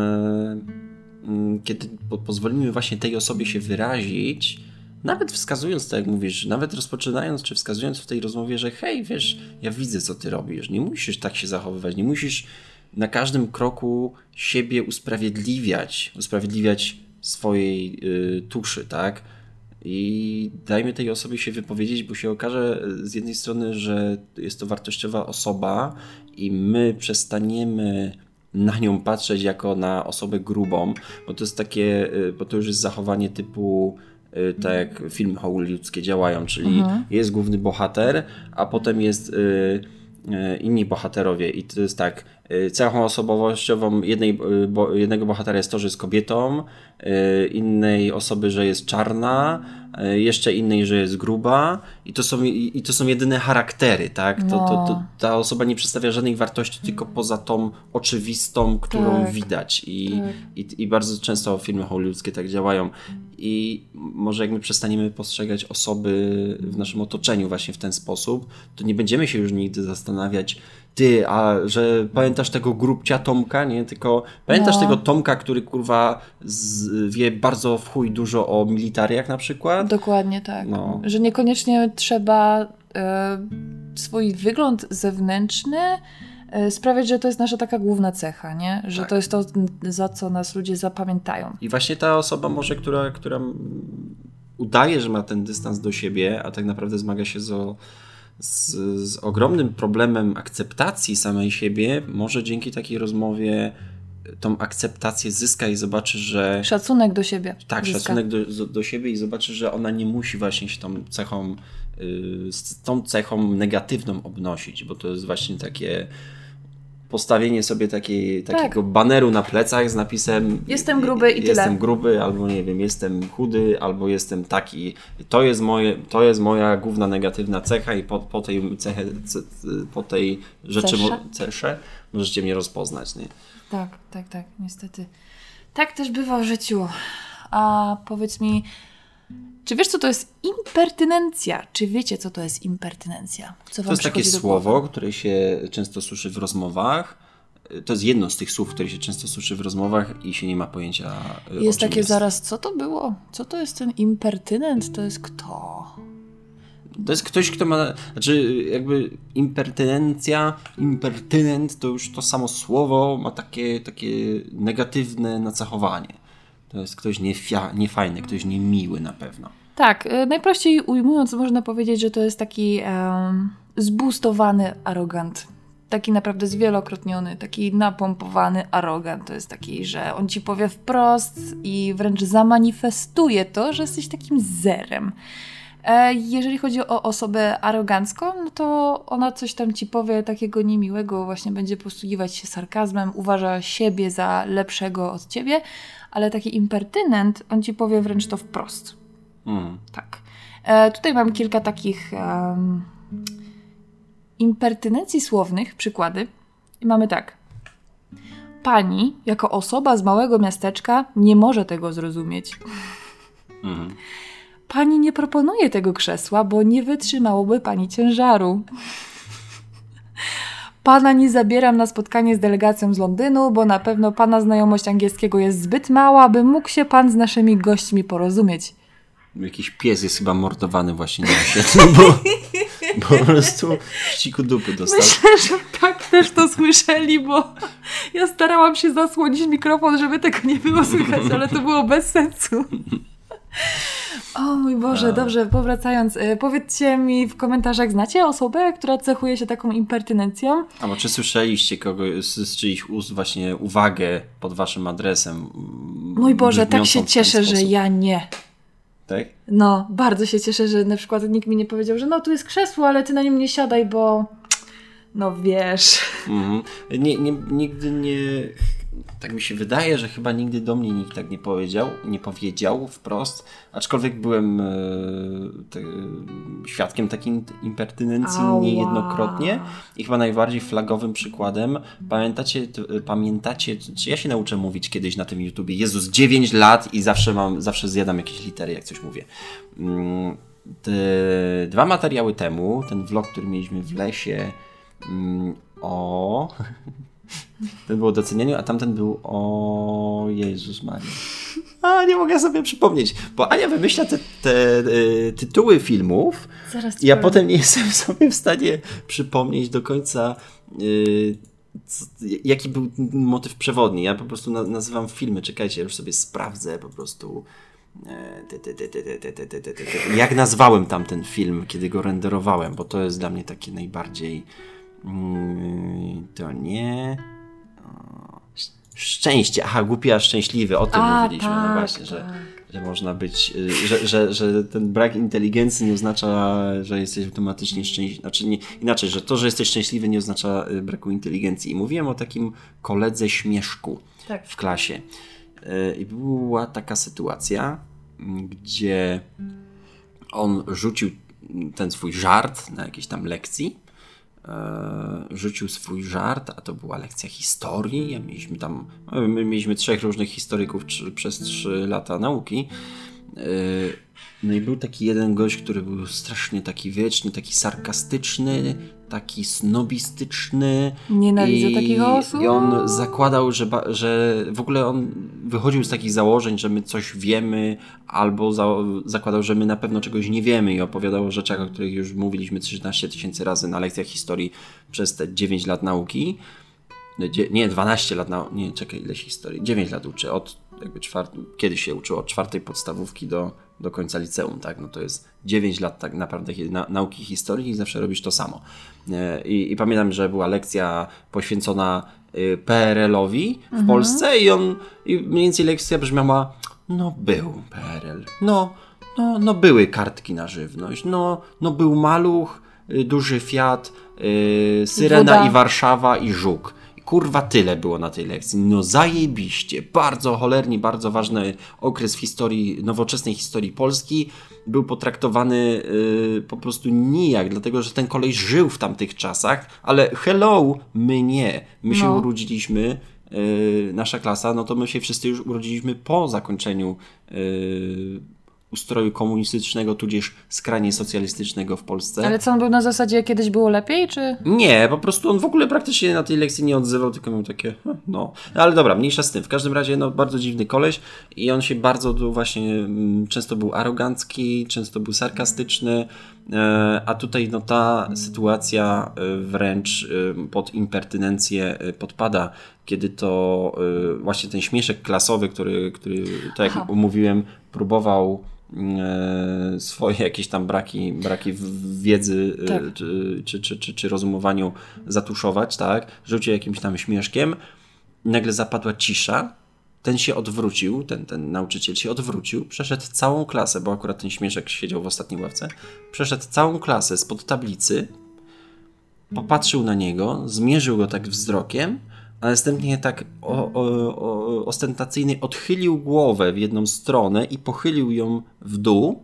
mm, kiedy pozwolimy właśnie tej osobie się wyrazić, nawet wskazując, tak jak mówisz, nawet rozpoczynając czy wskazując w tej rozmowie, że hej, wiesz, ja widzę, co ty robisz, nie musisz tak się zachowywać, nie musisz na każdym kroku siebie usprawiedliwiać, usprawiedliwiać swojej y, tuszy, tak? I dajmy tej osobie się wypowiedzieć, bo się okaże z jednej strony, że jest to wartościowa osoba i my przestaniemy na nią patrzeć jako na osobę grubą, bo to jest takie, y, bo to już jest zachowanie typu y, tak jak filmy hollywoodzkie działają, czyli mhm. jest główny bohater, a potem jest y, inni bohaterowie i to jest tak, cechą osobowościową jednej, bo, jednego bohatera jest to, że jest kobietą, innej osoby, że jest czarna, E, jeszcze innej, że jest gruba i to są, i to są jedyne charaktery, tak? To, no. to, to, ta osoba nie przedstawia żadnej wartości, tylko poza tą oczywistą, którą tak. widać I, tak. i, i bardzo często filmy hollywoodzkie tak działają i może jak my przestaniemy postrzegać osoby w naszym otoczeniu właśnie w ten sposób, to nie będziemy się już nigdy zastanawiać, ty, a że pamiętasz tego grubcia Tomka, nie? Tylko pamiętasz no. tego Tomka, który kurwa z, wie bardzo w chuj dużo o militariach na przykład? Dokładnie tak. No. Że niekoniecznie trzeba e, swój wygląd zewnętrzny sprawiać, że to jest nasza taka główna cecha, nie? Że tak. to jest to, za co nas ludzie zapamiętają. I właśnie ta osoba może, która, która udaje, że ma ten dystans do siebie, a tak naprawdę zmaga się z z, z ogromnym problemem akceptacji samej siebie, może dzięki takiej rozmowie tą akceptację zyska i zobaczy, że. Szacunek do siebie. Tak, zyska. szacunek do, do siebie i zobaczy, że ona nie musi właśnie się tą cechą, yy, z tą cechą negatywną obnosić, bo to jest właśnie takie postawienie sobie takiej, takiego tak. baneru na plecach z napisem Jestem gruby i tyle. Jestem gruby, albo nie wiem, jestem chudy, albo jestem taki. To jest, moje, to jest moja główna negatywna cecha i po, po tej cechę, po tej rzeczy, cesze? cesze możecie mnie rozpoznać. Nie? Tak, tak, tak, niestety. Tak też bywa w życiu. A powiedz mi, czy wiesz, co to jest impertynencja? Czy wiecie, co to jest impertynencja? Co to jest takie słowo, które się często słyszy w rozmowach. To jest jedno z tych słów, które się często słyszy w rozmowach i się nie ma pojęcia. Jest takie jest. zaraz, co to było? Co to jest ten impertynent? To jest kto? To jest ktoś, kto ma. Znaczy, jakby impertynencja, impertynent to już to samo słowo ma takie, takie negatywne nacechowanie. To jest ktoś niefia, niefajny, ktoś niemiły na pewno. Tak, y, najprościej ujmując, można powiedzieć, że to jest taki um, zbustowany arogant. Taki naprawdę zwielokrotniony, taki napompowany arogant. To jest taki, że on ci powie wprost i wręcz zamanifestuje to, że jesteś takim zerem. E, jeżeli chodzi o osobę arogancką, no to ona coś tam ci powie takiego niemiłego, właśnie będzie posługiwać się sarkazmem, uważa siebie za lepszego od ciebie, ale taki impertynent, on ci powie wręcz to wprost. Mm. Tak. E, tutaj mam kilka takich um, impertynencji słownych, przykłady. I mamy tak. Pani, jako osoba z małego miasteczka, nie może tego zrozumieć. Mm. Pani nie proponuje tego krzesła, bo nie wytrzymałoby pani ciężaru. Pana nie zabieram na spotkanie z delegacją z Londynu, bo na pewno pana znajomość angielskiego jest zbyt mała, by mógł się pan z naszymi gośćmi porozumieć. Jakiś pies jest chyba mordowany właśnie na świecie, bo, bo po prostu ściku dupy dostał. Myślę, że tak też to słyszeli, bo ja starałam się zasłonić mikrofon, żeby tego nie było słychać, ale to było bez sensu. O mój Boże, A. dobrze, powracając, y, powiedzcie mi w komentarzach, znacie osobę, która cechuje się taką impertynencją? A czy słyszeliście kogoś z, z czyichś ust właśnie uwagę pod waszym adresem? Mój Boże, tak się cieszę, że ja nie. Tak? No, bardzo się cieszę, że na przykład nikt mi nie powiedział, że no tu jest krzesło, ale ty na nim nie siadaj, bo no wiesz. Mm -hmm. nie, nie, nigdy nie tak mi się wydaje, że chyba nigdy do mnie nikt tak nie powiedział, nie powiedział wprost, aczkolwiek byłem e, te, świadkiem takiej impertynencji Ała. niejednokrotnie i chyba najbardziej flagowym przykładem, pamiętacie, pamiętacie, czy ja się nauczę mówić kiedyś na tym YouTubie, Jezus, 9 lat i zawsze mam, zawsze zjadam jakieś litery, jak coś mówię. Mm, te, dwa materiały temu, ten vlog, który mieliśmy w lesie mm, o ten był o docenianiu, a tamten był o Jezus Maria. A, nie mogę sobie przypomnieć, bo Ania wymyśla te, te, te tytuły filmów Zaraz ja potem nie jestem sobie w stanie przypomnieć do końca yy, co, jaki był motyw przewodni. Ja po prostu na, nazywam filmy, czekajcie, ja już sobie sprawdzę po prostu Jak nazwałem tam ten film, kiedy go renderowałem, bo to jest dla mnie takie najbardziej. Mm, to nie. Szczęście, aha, głupi, a szczęśliwy, o tym a, mówiliśmy, no tak, no właśnie, tak. że, że można być, że, że, że ten brak inteligencji nie oznacza, że jesteś automatycznie szczęśliwy, znaczy nie, inaczej, że to, że jesteś szczęśliwy nie oznacza y, braku inteligencji. I mówiłem o takim koledze śmieszku tak. w klasie. Y, I była taka sytuacja, gdzie on rzucił ten swój żart na jakiejś tam lekcji rzucił swój żart, a to była lekcja historii. Mieliśmy tam, my mieliśmy trzech różnych historyków przez trzy lata nauki. E, no i był taki jeden gość, który był strasznie taki wieczny, taki sarkastyczny, taki snobistyczny. Nienawidzę i, takich osób. I on zakładał, że, że w ogóle on wychodził z takich założeń, że my coś wiemy, albo za, zakładał, że my na pewno czegoś nie wiemy i opowiadał o rzeczach, o których już mówiliśmy 13 tysięcy razy na lekcjach historii przez te 9 lat nauki. Nie, 12 lat, na, nie, czekaj, ileś historii. 9 lat uczy, od jakby czwart, kiedy się uczył, od czwartej podstawówki do, do końca liceum, tak? No to jest 9 lat tak naprawdę na, nauki historii i zawsze robisz to samo. E, I, I, pamiętam, że była lekcja poświęcona y, PRL-owi w mhm. Polsce i on, i mniej więcej lekcja brzmiała, no był PRL, no, no, no były kartki na żywność, no, no był maluch, y, duży Fiat, yy, Syrena Woda. i Warszawa i Żuk kurwa tyle było na tej lekcji. No zajebiście, bardzo cholernie, bardzo ważny okres w historii, nowoczesnej historii Polski był potraktowany yy, po prostu nijak, dlatego że ten kolej żył w tamtych czasach, ale hello, my nie. My się no. urodziliśmy, yy, nasza klasa, no to my się wszyscy już urodziliśmy po zakończeniu yy, ustroju komunistycznego, tudzież skrajnie socjalistycznego w Polsce. Ale co on był na zasadzie kiedyś było lepiej, czy? Nie, po prostu on w ogóle praktycznie na tej lekcji nie odzywał, tylko miał takie, no. Ale dobra, mniejsza z tym. W każdym razie, no, bardzo dziwny koleś i on się bardzo właśnie, mm, często był arogancki, często był sarkastyczny, e, a tutaj no ta sytuacja e, wręcz e, pod impertynencję podpada, kiedy to właśnie ten śmieszek klasowy, który, który tak jak Aha. mówiłem, próbował swoje jakieś tam braki, braki wiedzy e, tak. czy, czy, czy, czy, czy rozumowaniu zatuszować, tak? Rzucił jakimś tam śmieszkiem. Nagle zapadła cisza. Ten się odwrócił, ten, ten nauczyciel się odwrócił, przeszedł całą klasę, bo akurat ten śmieszek siedział w ostatniej ławce. Przeszedł całą klasę spod tablicy, popatrzył na niego, zmierzył go tak wzrokiem a następnie tak o, o, o, ostentacyjnie odchylił głowę w jedną stronę i pochylił ją w dół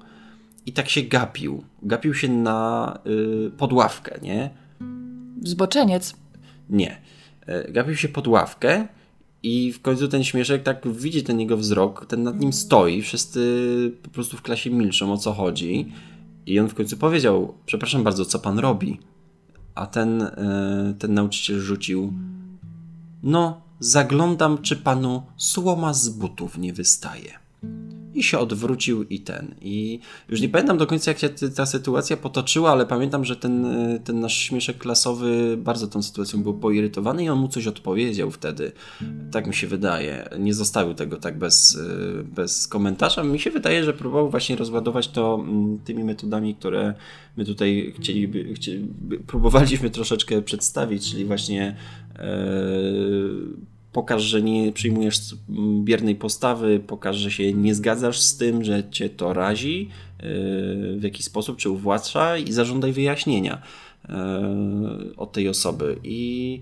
i tak się gapił. Gapił się na y, podławkę, nie? Zboczeniec. Nie. Y, gapił się pod ławkę i w końcu ten śmieszek tak widzi ten jego wzrok, ten nad nim stoi, wszyscy po prostu w klasie milczą o co chodzi i on w końcu powiedział, przepraszam bardzo, co pan robi? A ten, y, ten nauczyciel rzucił no, zaglądam, czy panu słoma z butów nie wystaje. I się odwrócił i ten. I już nie pamiętam do końca, jak się ta sytuacja potoczyła, ale pamiętam, że ten, ten nasz śmieszek klasowy bardzo tą sytuacją był poirytowany i on mu coś odpowiedział wtedy. Tak mi się wydaje. Nie zostawił tego tak bez, bez komentarza. Mi się wydaje, że próbował właśnie rozładować to mm, tymi metodami, które my tutaj chcieliby, chcieliby próbowaliśmy troszeczkę przedstawić, czyli właśnie pokaż, że nie przyjmujesz biernej postawy, pokaż, że się nie zgadzasz z tym, że cię to razi e, w jakiś sposób, czy uwłacza i zażądaj wyjaśnienia e, od tej osoby. I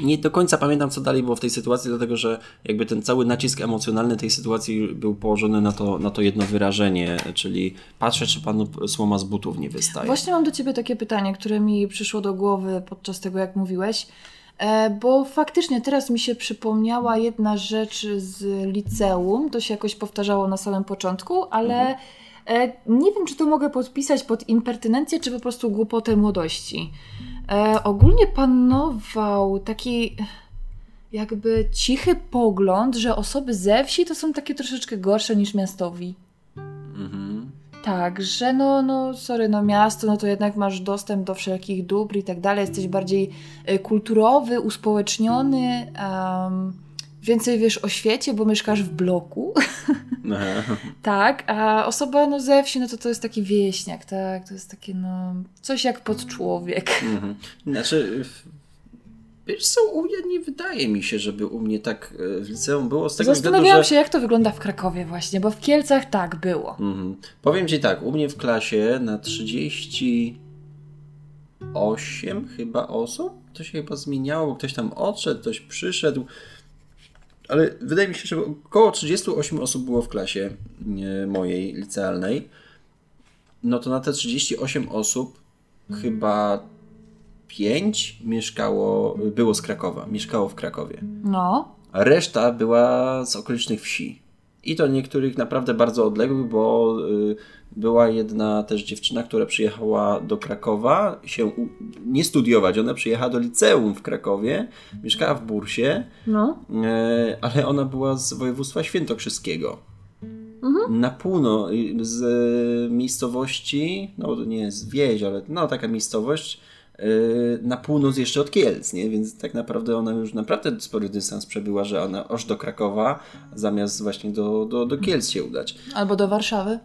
nie do końca pamiętam, co dalej było w tej sytuacji, dlatego że jakby ten cały nacisk emocjonalny tej sytuacji był położony na to, na to jedno wyrażenie, czyli patrzę, czy panu słoma z butów nie wystaje. Właśnie mam do ciebie takie pytanie, które mi przyszło do głowy podczas tego, jak mówiłeś. E, bo faktycznie teraz mi się przypomniała jedna rzecz z liceum, to się jakoś powtarzało na samym początku, ale mhm. E, nie wiem, czy to mogę podpisać pod impertynencję, czy po prostu głupotę młodości. E, ogólnie panował taki jakby cichy pogląd, że osoby ze wsi to są takie troszeczkę gorsze niż miastowi. Mhm. Tak, że no, no, sorry, no miasto, no to jednak masz dostęp do wszelkich dóbr i tak dalej, jesteś bardziej y, kulturowy, uspołeczniony, um, więcej wiesz o świecie, bo mieszkasz w bloku. Aha. tak, a osoba no ze wsi, no to to jest taki wieśniak, tak? To jest takie no coś jak podczłowiek. Mhm. Znaczy, wiesz co, u mnie nie wydaje mi się, żeby u mnie tak e, w liceum było z tego Zastanawiałam względu, że... się, jak to wygląda w Krakowie właśnie, bo w Kielcach tak było. Mhm. Powiem Ci tak, u mnie w klasie na 38 chyba osób, to się chyba zmieniało, bo ktoś tam odszedł, ktoś przyszedł, ale wydaje mi się, że około 38 osób było w klasie e, mojej licealnej. No to na te 38 osób chyba 5 mieszkało, było z Krakowa, mieszkało w Krakowie. No. A reszta była z okolicznych wsi. I to niektórych naprawdę bardzo odległych, bo y, była jedna też dziewczyna, która przyjechała do Krakowa się nie studiować. Ona przyjechała do liceum w Krakowie, mieszkała w Bursie, No. e, ale ona była z województwa świętokrzyskiego. Na północ z e, miejscowości, no to nie jest wieś, ale no taka miejscowość na północ jeszcze od Kielc, nie? Więc tak naprawdę ona już naprawdę spory dystans przebyła, że ona aż do Krakowa, zamiast właśnie do, do, do Kielc się udać. Albo do Warszawy.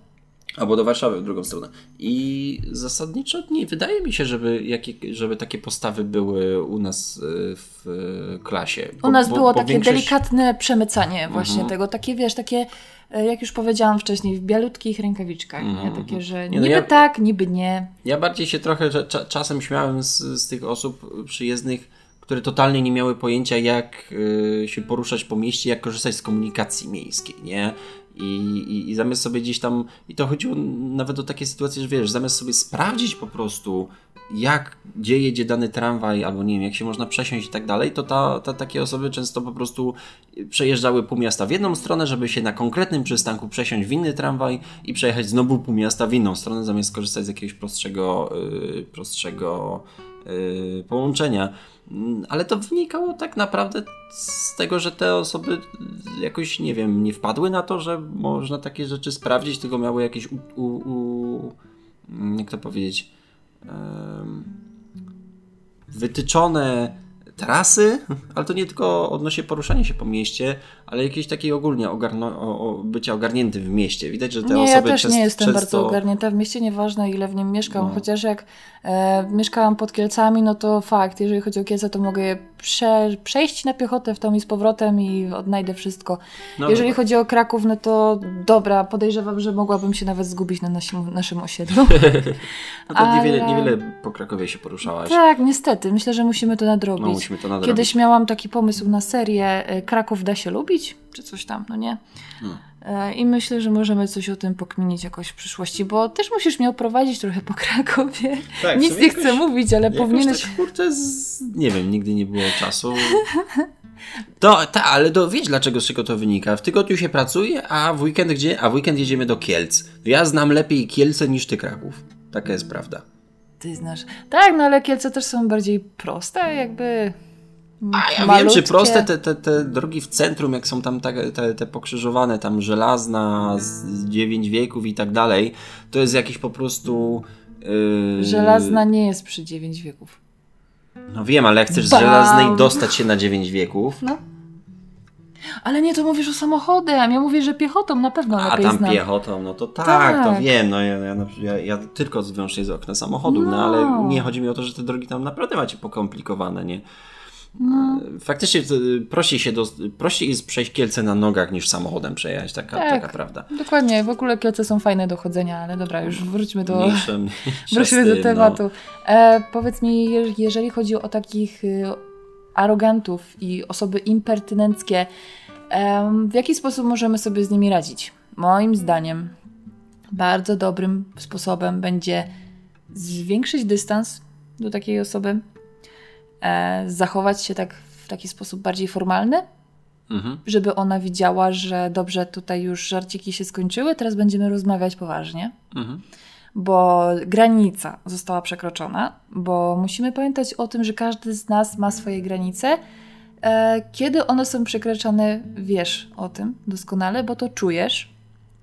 Albo do Warszawy w drugą stronę. I zasadniczo nie wydaje mi się, żeby, jakie, żeby takie postawy były u nas e, w e, klasie. U nas było takie większość- delikatne przemycanie właśnie Mhm. tego, takie wiesz, takie, jak już powiedziałam wcześniej, w bialutkich rękawiczkach, nie? Mhm, takie, że Nie, no niby ja- tak, niby nie. Ja bardziej się trochę cza- czasem śmiałem z, z tych osób przyjezdnych, które totalnie nie miały pojęcia, jak y, się poruszać po mieście, jak korzystać z komunikacji miejskiej, nie? I, i, I zamiast sobie gdzieś tam, i to chodziło nawet o takie sytuacje, że wiesz, zamiast sobie sprawdzić po prostu, jak, gdzie jedzie dany tramwaj, albo nie wiem, jak się można przesiąść i tak dalej, to ta, ta, takie osoby często po prostu przejeżdżały pół miasta w jedną stronę, żeby się na konkretnym przystanku przesiąść w inny tramwaj i przejechać znowu pół miasta w inną stronę, zamiast korzystać z jakiegoś prostszego, yy, prostszego yy, połączenia. Mm, Ale to wynikało tak naprawdę z tego, że te osoby jakoś, nie wiem, nie wpadły na to, że można takie rzeczy sprawdzić, tylko miały jakieś u, u, u mm, jak to powiedzieć, wytyczone trasy, ale to nie tylko odnośnie poruszania się po mieście, ale jakieś takie ogólnie ogarno, o, o bycia ogarniętym w mieście. Widać, że te Nie, osoby ja też nie jestem często... bardzo ogarnięta w mieście, nieważne ile w nim mieszkam, No. chociaż jak e, mieszkałam pod Kielcami, no to fakt, jeżeli chodzi o Kielce, to mogę je prze, przejść na piechotę w tą i z powrotem i odnajdę wszystko. No jeżeli dobra. chodzi o Kraków, no to dobra, podejrzewam, że mogłabym się nawet zgubić na naszym, naszym osiedlu. No to niewiele, ale- niewiele po Krakowie się poruszałaś. tak, niestety, myślę, że musimy to nadrobić. No musimy to nadrobić. Kiedyś miałam taki pomysł na serię e, Kraków da się lubić, czy coś tam, no nie? Hmm. I myślę, że możemy coś o tym pokminić jakoś w przyszłości, bo też musisz mnie oprowadzić trochę po Krakowie. Tak, Nic nie jakoś- chcę mówić, ale powinieneś... Tak, kurczę, z... nie wiem, nigdy nie było czasu. To, ta, ale to wiesz dlaczego z czego to wynika. W tygodniu się pracuje, a w weekend gdzie? A w weekend jedziemy do Kielc. Ja znam lepiej Kielce niż ty Kraków. Taka jest prawda. Ty znasz. Tak, no ale Kielce też są bardziej proste, jakby... A ja wiem, czy proste te, te, te drogi w centrum, jak są tam te, te, te pokrzyżowane, tam żelazna, z 9 wieków i tak dalej, to jest jakiś po prostu... Yy... Żelazna nie jest przy 9 wieków. No wiem, ale jak chcesz z Bam! żelaznej dostać się na 9 wieków, No. Ale nie, to mówisz o samochodem. Ja mówię, że piechotą na pewno A lepiej tam znam. piechotą, no to tak, Tak. to wiem. No ja, ja, ja, ja tylko wyłącznie z okna samochodu, no. No. ale nie chodzi mi o to, że te drogi tam naprawdę macie pokomplikowane, nie? No. Faktycznie y, prościej, się do, prościej jest przejść Kielce na nogach niż samochodem przejechać, taka, Tak. taka prawda. Dokładnie, w ogóle Kielce są fajne do chodzenia, ale dobra, już wróćmy do, Mniejsze, mniejsze wróćmy do tym, tematu. E, powiedz mi, je- jeżeli chodzi o takich y, arogantów i osoby impertynenckie, w jaki sposób możemy sobie z nimi radzić? Moim zdaniem bardzo dobrym sposobem będzie zwiększyć dystans do takiej osoby, zachować się tak w taki sposób bardziej formalny. Mhm. żeby ona widziała, że dobrze, tutaj już żarciki się skończyły, teraz będziemy rozmawiać poważnie, Mhm. bo granica została przekroczona, bo musimy pamiętać o tym, że każdy z nas ma swoje granice. E, Kiedy one są przekraczane, wiesz o tym doskonale, bo to czujesz,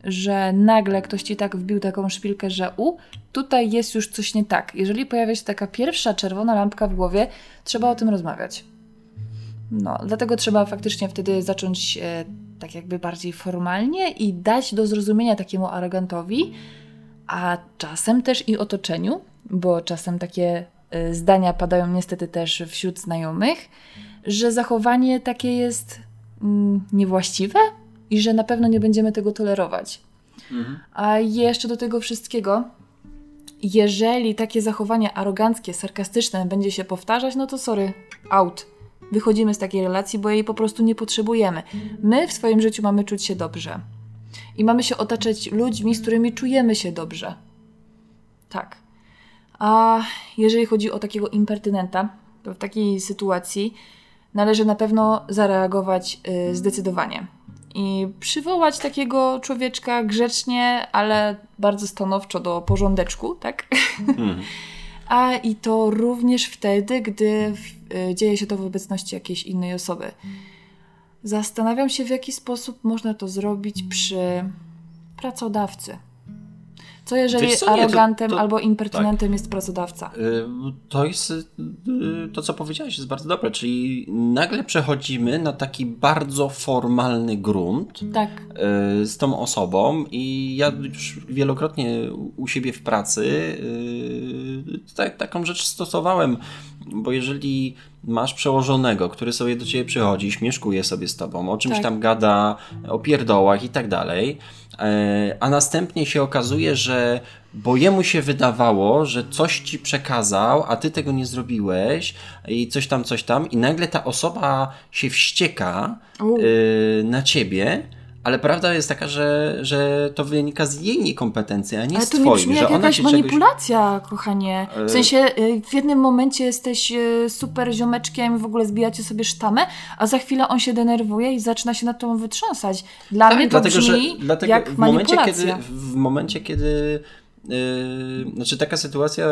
że nagle ktoś ci tak wbił taką szpilkę, że u, tutaj jest już coś nie tak. Jeżeli pojawia się taka pierwsza czerwona lampka w głowie, trzeba o tym rozmawiać. No, dlatego trzeba faktycznie wtedy zacząć e, tak jakby bardziej formalnie i dać do zrozumienia takiemu arogantowi, a czasem też i otoczeniu, bo czasem takie e, zdania padają niestety też wśród znajomych, że zachowanie takie jest mm, niewłaściwe i że na pewno nie będziemy tego tolerować. Mhm. A jeszcze do tego wszystkiego, jeżeli takie zachowanie aroganckie, sarkastyczne będzie się powtarzać, no to sorry, out. Wychodzimy z takiej relacji, bo jej po prostu nie potrzebujemy. My w swoim życiu mamy czuć się dobrze. I mamy się otaczać ludźmi, z którymi czujemy się dobrze. Tak. A jeżeli chodzi o takiego impertynenta, to w takiej sytuacji należy na pewno zareagować yy, zdecydowanie i przywołać takiego człowieczka grzecznie, ale bardzo stanowczo do porządeczku, tak? Mm. A i to również wtedy, gdy y, dzieje się to w obecności jakiejś innej osoby. Zastanawiam się, w jaki sposób można to zrobić przy pracodawcy. Co jeżeli co, arogantem nie, to, to, albo impertynentem tak. jest pracodawca? Y, to jest y, to, co powiedziałeś, jest bardzo dobre, czyli nagle przechodzimy na taki bardzo formalny grunt tak. Y, z tą osobą i ja już wielokrotnie u siebie w pracy tak, taką rzecz stosowałem, bo jeżeli masz przełożonego, który sobie do ciebie przychodzi, śmieszkuje sobie z tobą, o czymś tak. tam gada, o pierdołach i tak dalej, e, a następnie się okazuje, że bo jemu się wydawało, że coś ci przekazał, a ty tego nie zrobiłeś i coś tam, coś tam i nagle ta osoba się wścieka e, na ciebie, ale prawda jest taka, że, że to wynika z jej niekompetencji, a nie Ale z twojej. Ale to nie brzmi jak jakaś manipulacja, czegoś... kochanie. W e, sensie y, w jednym momencie jesteś y, super ziomeczkiem, w ogóle zbijacie sobie sztamę, a za chwilę on się denerwuje i zaczyna się nad tobą wytrząsać. Dla tak, mnie to dlatego, brzmi że, dlatego jak w manipulacja. Momencie, kiedy, w momencie, kiedy Yy, znaczy taka sytuacja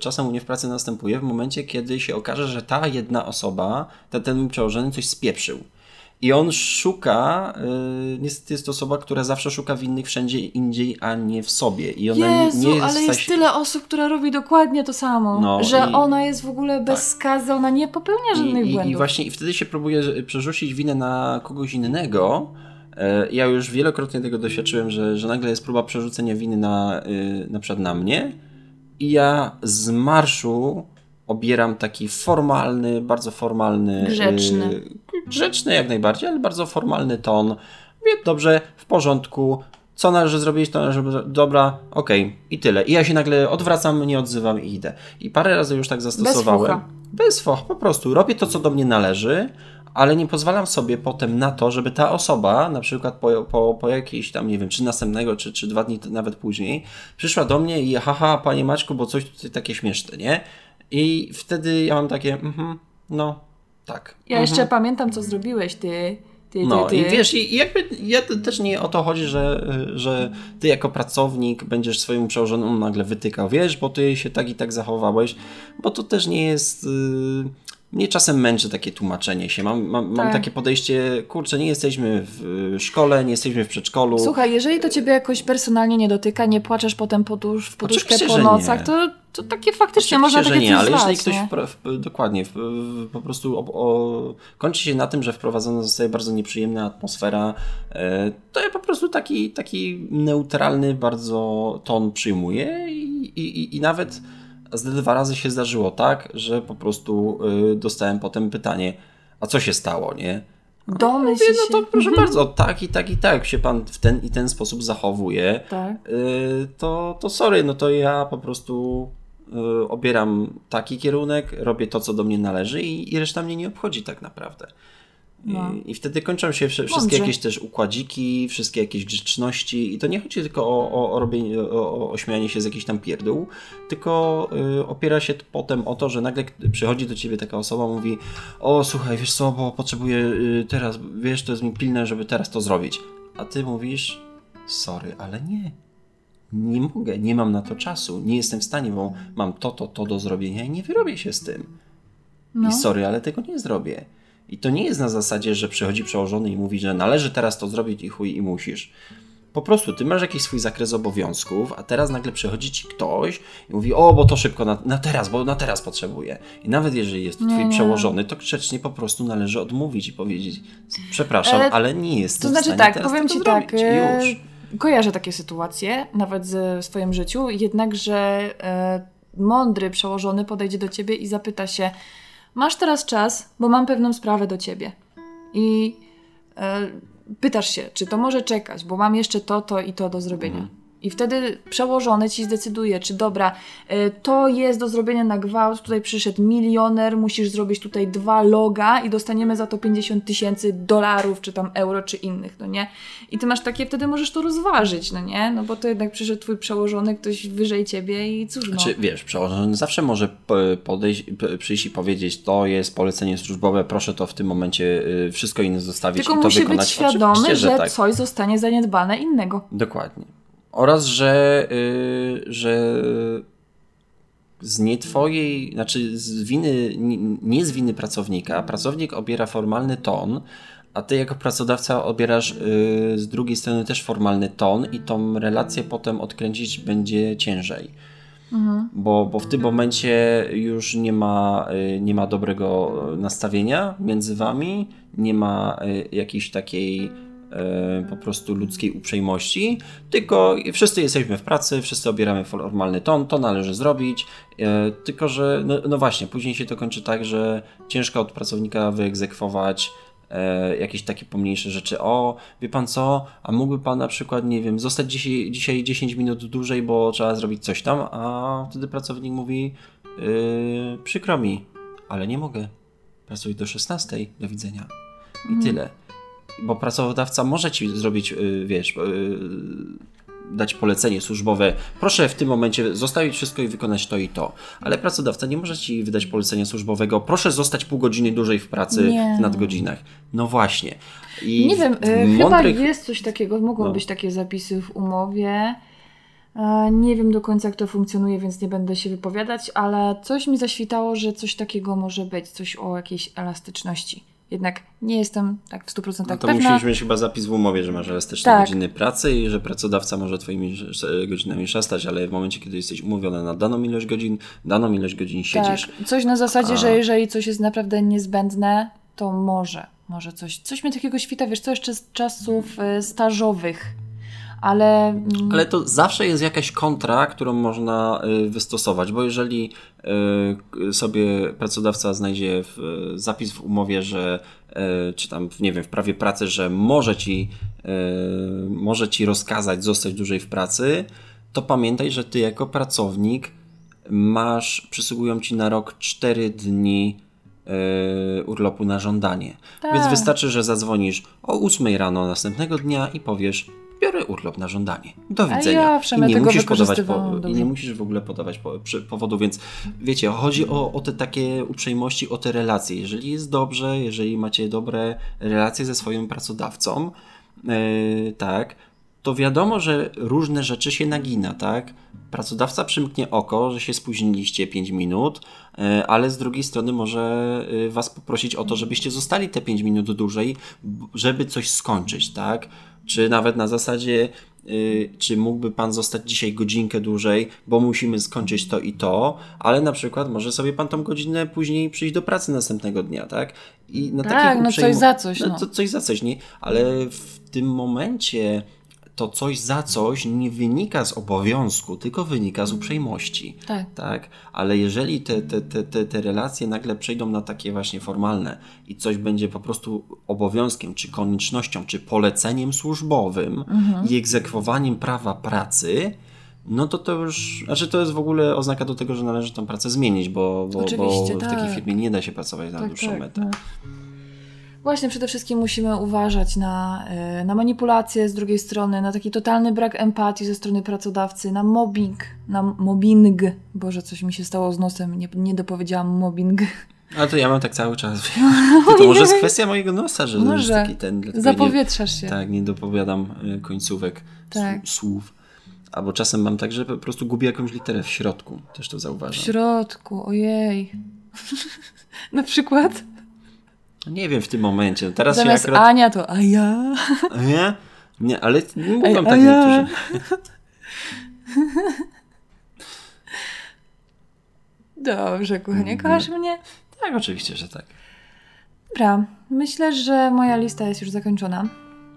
czasem u mnie w pracy następuje w momencie, kiedy się okaże, że ta jedna osoba, ten, ten przełożony coś spieprzył. I on szuka, yy, niestety jest to osoba, która zawsze szuka winnych wszędzie indziej, a nie w sobie. I ona Jezu, nie, nie jest ale jest tyle osób, która robi dokładnie to samo. No, że i, ona jest w ogóle bez tak. skazy, ona nie popełnia żadnych I, błędów. I właśnie i wtedy się próbuje przerzucić winę na kogoś innego. E, ja już wielokrotnie tego doświadczyłem, że, że nagle jest próba przerzucenia winy na, yy, na przykład na mnie. I ja z marszu obieram taki formalny, bardzo formalny. Grzeczny. Yy, grzeczny jak najbardziej, ale bardzo formalny ton. Mówię, dobrze, w porządku. Co należy zrobić, to należy. Dobra, okej, okay, i tyle. I ja się nagle odwracam, nie odzywam i idę. I parę razy już tak zastosowałem. Bez foch, po prostu. Robię to, co do mnie należy, ale nie pozwalam sobie potem na to, żeby ta osoba, na przykład po, po, po jakiejś tam, nie wiem, czy następnego, czy, czy dwa dni nawet później, przyszła do mnie i haha, panie Maćku, bo coś tutaj takie śmieszne, nie? I wtedy ja mam takie, mhm, no, tak. Ja mhm. jeszcze pamiętam, co zrobiłeś ty. Ty, ty, no ty. i wiesz, i jakby ja też nie o to chodzi, że, że ty jako pracownik będziesz swojemu przełożonemu nagle wytykał, wiesz, bo ty się tak i tak zachowałeś, bo to też nie jest... Yy mnie czasem męczy takie tłumaczenie się. Mam, mam, tak. mam, takie podejście, kurczę, nie jesteśmy w szkole, nie jesteśmy w przedszkolu. Słuchaj, jeżeli to ciebie jakoś personalnie nie dotyka, nie płaczesz potem podusz, w poduszkę Oczywiście, po nocach, to, to takie faktycznie Oczywiście, można takie że nie, ale jeżeli ktoś w, dokładnie w, po prostu o, o, kończy się na tym, że wprowadzona zostaje bardzo nieprzyjemna atmosfera, e, to ja po prostu taki, taki neutralny bardzo ton przyjmuję i, i, i nawet z dwa razy się zdarzyło tak, że po prostu y, dostałem potem pytanie, a co się stało, nie? Domyśl Mówię, no to proszę mhm. bardzo, tak i tak i tak się pan w ten i ten sposób zachowuje, tak. y, to, to sorry, no to ja po prostu obieram taki kierunek, robię to, co do mnie należy i, i reszta mnie nie obchodzi tak naprawdę. No. I, I, wtedy kończą się wszystkie Mądrze. jakieś też układziki, wszystkie jakieś grzeczności i to nie chodzi tylko o, o, o robienie, o, o śmianie się z jakichś tam pierdół, tylko y, opiera się potem o to, że nagle przychodzi do ciebie taka osoba, mówi o słuchaj, wiesz co, bo potrzebuję y, teraz, wiesz, to jest mi pilne, żeby teraz to zrobić. A ty mówisz, sorry, ale nie. Nie mogę, nie mam na to czasu, nie jestem w stanie, bo mam to, to, to do zrobienia i nie wyrobię się z tym. No. I sorry, ale tego nie zrobię. I to nie jest na zasadzie, że przychodzi przełożony i mówi, że należy teraz to zrobić i chuj i musisz. Po prostu ty masz jakiś swój zakres obowiązków, a teraz nagle przychodzi ci ktoś i mówi, o, bo to szybko, na, na teraz, bo na teraz potrzebuję. I nawet jeżeli jest to twój Nie, przełożony, to grzecznie po prostu należy odmówić i powiedzieć, przepraszam, Ale ale, nie jestem To w znaczy stanie tak, teraz powiem ci tak, zrobić. e, Już. Kojarzę takie sytuacje, nawet z- w swoim życiu, jednakże e, mądry przełożony podejdzie do ciebie i zapyta się, masz teraz czas, bo mam pewną sprawę do ciebie. I e, pytasz się, czy to może czekać, bo mam jeszcze to, to i to do zrobienia. Mhm. I wtedy przełożony ci zdecyduje, czy dobra, e, to jest do zrobienia na gwałt, tutaj przyszedł milioner, musisz zrobić tutaj dwa loga i dostaniemy za to 50 tysięcy dolarów, czy tam euro, czy innych, no nie? I ty masz takie, wtedy możesz to rozważyć, no nie? No bo to jednak przyszedł twój przełożony, ktoś wyżej ciebie i cóż no. Znaczy, wiesz, przełożony zawsze może podejść, przyjść i powiedzieć, to jest polecenie służbowe, proszę to w tym momencie y, wszystko inne zostawić Tylko i to musi wykonać. być świadomy, Oczywiście, że, tak. coś zostanie zaniedbane innego. Dokładnie. Oraz, że, y, że z nie twojej, znaczy z winy, nie- z winy pracownika, pracownik obiera formalny ton, a ty jako pracodawca obierasz y, z drugiej strony też formalny ton i tą relację potem odkręcić będzie ciężej. Bo, bo w tym momencie już nie ma, y, nie ma dobrego nastawienia między wami, nie ma jakiejś takiej po prostu ludzkiej uprzejmości, tylko wszyscy jesteśmy w pracy, wszyscy obieramy formalny ton, to należy zrobić, y, tylko że no, no właśnie, później się to kończy tak, że ciężko od pracownika wyegzekwować e, jakieś takie pomniejsze rzeczy. O, wie pan co, a mógłby pan na przykład, nie wiem, zostać dzisiaj, dzisiaj 10 minut dłużej, bo trzeba zrobić coś tam, a wtedy pracownik mówi, yy, przykro mi, ale nie mogę. Pracuję do 16, do widzenia. I tyle. Bo pracodawca może ci zrobić, yy, wiesz, yy, dać polecenie służbowe, proszę w tym momencie zostawić wszystko i wykonać to i to. Ale pracodawca nie może ci wydać polecenia służbowego, proszę zostać pół godziny dłużej w pracy Nie. w nadgodzinach. No właśnie. I Nie wiem, y, mądrych- chyba jest coś takiego, mogą No. być takie zapisy w umowie. E, Nie wiem do końca, jak to funkcjonuje, więc nie będę się wypowiadać, ale coś mi zaświtało, że coś takiego może być, coś o jakiejś elastyczności. Jednak nie jestem tak w 100% No to pewna. musisz mieć chyba zapis w umowie, że masz elastyczne Tak. godziny pracy i że pracodawca może twoimi godzinami szastać, ale w momencie, kiedy jesteś umówiony na daną ilość godzin, daną ilość godzin siedzisz. Tak, coś na zasadzie, A- że jeżeli coś jest naprawdę niezbędne, to może, może coś. Coś mi takiego świta, wiesz, co jeszcze z czasów y, stażowych, ale... mm, Ale to zawsze jest jakaś kontra, którą można y, wystosować, bo jeżeli y, sobie pracodawca znajdzie w, zapis w umowie, że y, czy tam, nie wiem, w prawie pracy, że może ci, y, może ci rozkazać zostać dłużej w pracy, to pamiętaj, że ty jako pracownik masz, przysługują ci na rok 4 dni y, urlopu na żądanie. Tak. Więc wystarczy, że zadzwonisz o 8 rano następnego dnia i powiesz biorę urlop na żądanie. Do A widzenia. ja I nie musisz podawać po, i nie musisz w ogóle podawać po, przy, powodu, więc wiecie, chodzi o, o te takie uprzejmości, o te relacje. Jeżeli jest dobrze, jeżeli macie dobre relacje ze swoim pracodawcą, yy, tak, to wiadomo, że różne rzeczy się nagina, tak? Pracodawca przymknie oko, że się spóźniliście 5 minut, e, ale z drugiej strony może e, Was poprosić o to, żebyście zostali te 5 minut dłużej, żeby coś skończyć, tak? Czy nawet na zasadzie, y, czy mógłby Pan zostać dzisiaj godzinkę dłużej, bo musimy skończyć to i to, ale na przykład może sobie Pan tą godzinę później przyjść do pracy następnego dnia, tak? I na Tak, no uprzejmo- coś za coś, No, no. to coś za coś, nie? Ale w tym momencie to coś za coś nie wynika z obowiązku, tylko wynika z uprzejmości. Tak. Tak, ale jeżeli te, te, te, te, te relacje nagle przejdą na takie właśnie formalne i coś będzie po prostu obowiązkiem, czy koniecznością, czy poleceniem służbowym Mhm. i egzekwowaniem prawa pracy, no to to już, znaczy to jest w ogóle oznaka do tego, że należy tą pracę zmienić, bo, bo, bo w takiej tak. firmie nie da się pracować na dłuższą metę. no. Właśnie przede wszystkim musimy uważać na, y, na manipulacje z drugiej strony, na taki totalny brak empatii ze strony pracodawcy, na mobbing, na mobbing. Boże, coś mi się stało z nosem, nie, nie dopowiedziałam mobbing. Ale to ja mam tak cały czas. To może jest kwestia mojego nosa, że Może. jest taki ten... nie- Zapowietrzasz się. Tak, nie dopowiadam y, końcówek Tak. słów. Albo czasem mam tak, że po prostu gubię jakąś literę w środku. Też to W zauważam. środku, ojej. na przykład Nie wiem w tym momencie. Teraz zamiast akurat... Ania to a ja. Nie? Nie, ale mówią Ej, tak ja- niektórzy. Dobrze, kochanie, kochasz mnie? Tak, oczywiście, że tak. Dobra, myślę, że moja lista jest już zakończona.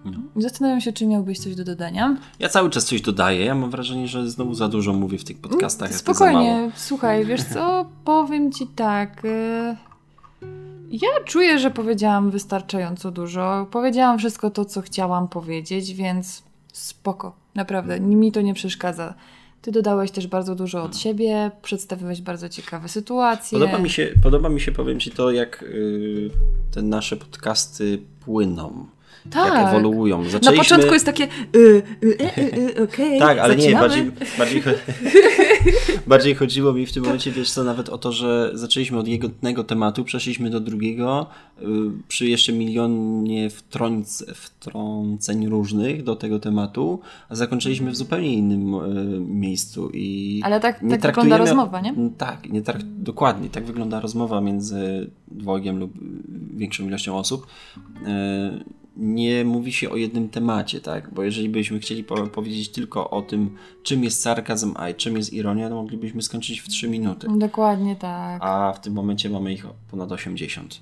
No. Zastanawiam się, czy miałbyś coś do dodania. Ja cały czas coś dodaję. Ja mam wrażenie, że znowu za dużo mówię w tych podcastach. Spokojnie, słuchaj, wiesz co, powiem ci tak. Ja czuję, że powiedziałam wystarczająco dużo. Powiedziałam wszystko to, co chciałam powiedzieć, więc spoko. Naprawdę, mi to nie przeszkadza. Ty dodałeś też bardzo dużo od siebie, przedstawiłeś bardzo ciekawe sytuacje. Podoba mi się, podoba mi się powiem Ci to, jak y, te nasze podcasty płyną. Tak. Jak ewoluują. Na Zaczęliśmy... początku jest takie, y, y, y, y, y, okej, Tak, ale nie, zaczynamy. bardziej, bardziej, cho- bardziej chodziło mi w tym momencie, wiesz co, nawet o to, że zaczęliśmy od jednego tematu, przeszliśmy do drugiego, y, przy jeszcze milionie wtrąc, wtrąceń różnych do tego tematu, a zakończyliśmy w zupełnie innym y, miejscu i Ale tak, nie tak wygląda rozmowa, nie? Tak, nie trak- dokładnie, tak wygląda rozmowa między dwojgiem lub y, większą ilością osób. Nie mówi się o jednym temacie, tak? Bo jeżeli byśmy chcieli po- powiedzieć tylko o tym, czym jest sarkazm, a czym jest ironia, to moglibyśmy skończyć w 3 minuty. Dokładnie tak. A w tym momencie mamy ich ponad 80.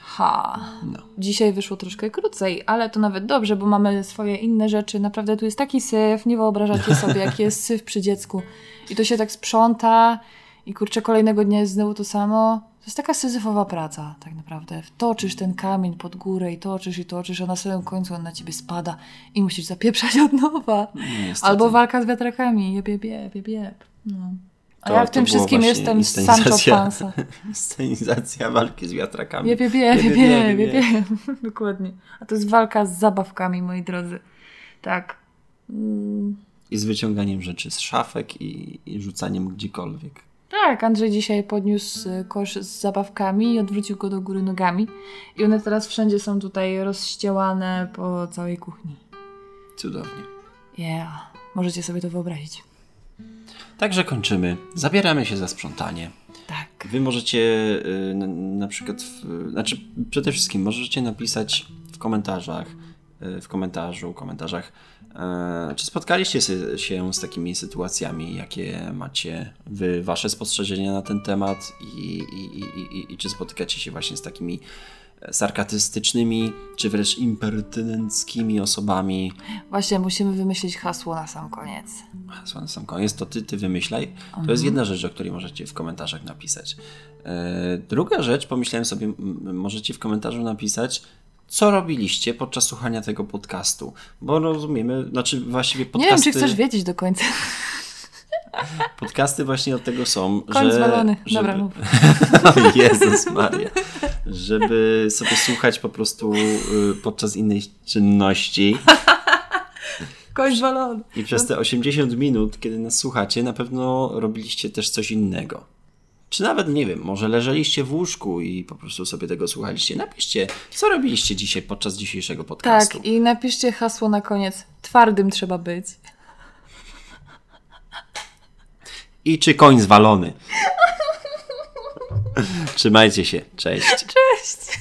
Ha. No. Dzisiaj wyszło troszkę krócej, ale to nawet dobrze, bo mamy swoje inne rzeczy. Naprawdę tu jest taki syf, nie wyobrażacie sobie, jaki jest syf przy dziecku. I to się tak sprząta i kurczę, kolejnego dnia jest znowu to samo. To jest taka syzyfowa praca, tak naprawdę. Toczysz ten kamień pod górę i toczysz i toczysz, a na samym końcu on na ciebie spada i musisz zapieprzać od nowa. No, niestety. Albo walka z wiatrakami, jeb, jeb, jeb, jeb, jeb. No. A To- ja w tym wszystkim jestem. Sancho Panza. Scenizacja walki z wiatrakami. Jeb, jeb, jeb, jeb, jeb, jeb, jeb. Dokładnie. A to jest walka z zabawkami, moi drodzy. Tak. Mm, I z wyciąganiem rzeczy z szafek i, i rzucaniem gdziekolwiek. Tak, Andrzej dzisiaj podniósł y, kosz z zabawkami i odwrócił go do góry nogami. I one teraz wszędzie są tutaj rozścielane po całej kuchni. Cudownie. Yeah. Możecie sobie to wyobrazić. Także kończymy. Zabieramy się za sprzątanie. Tak. Wy możecie y, na, na przykład, w, znaczy przede wszystkim możecie napisać w komentarzach, w komentarzu, komentarzach, e, czy spotkaliście się z takimi sytuacjami, jakie macie wy, wasze spostrzeżenia na ten temat i, i, i, i, czy spotykacie się właśnie z takimi e, sarkastycznymi, czy wręcz impertynenckimi osobami. Właśnie musimy wymyślić hasło na sam koniec. Hasło na sam koniec, to ty, ty wymyślaj. To jest jedna rzecz, o której możecie w komentarzach napisać. E, druga rzecz, pomyślałem sobie, możecie w komentarzu napisać, co robiliście podczas słuchania tego podcastu. Bo rozumiemy, znaczy właściwie Nie podcasty, wiem, czy chcesz wiedzieć do końca. podcasty właśnie od tego są, Koń że... zwalony. żeby- Dobra, mów. Jezus Maria. Żeby sobie słuchać po prostu y, podczas innej czynności. Koń zwalony. I przez te 80 minut, kiedy nas słuchacie, na pewno robiliście też coś innego. Czy nawet, nie wiem, może leżeliście w łóżku i po prostu sobie tego słuchaliście. Napiszcie, co robiliście dzisiaj podczas dzisiejszego podcastu. Tak, i napiszcie hasło na koniec. Twardym trzeba być. I czy koń zwalony. Trzymajcie się. Cześć. Cześć!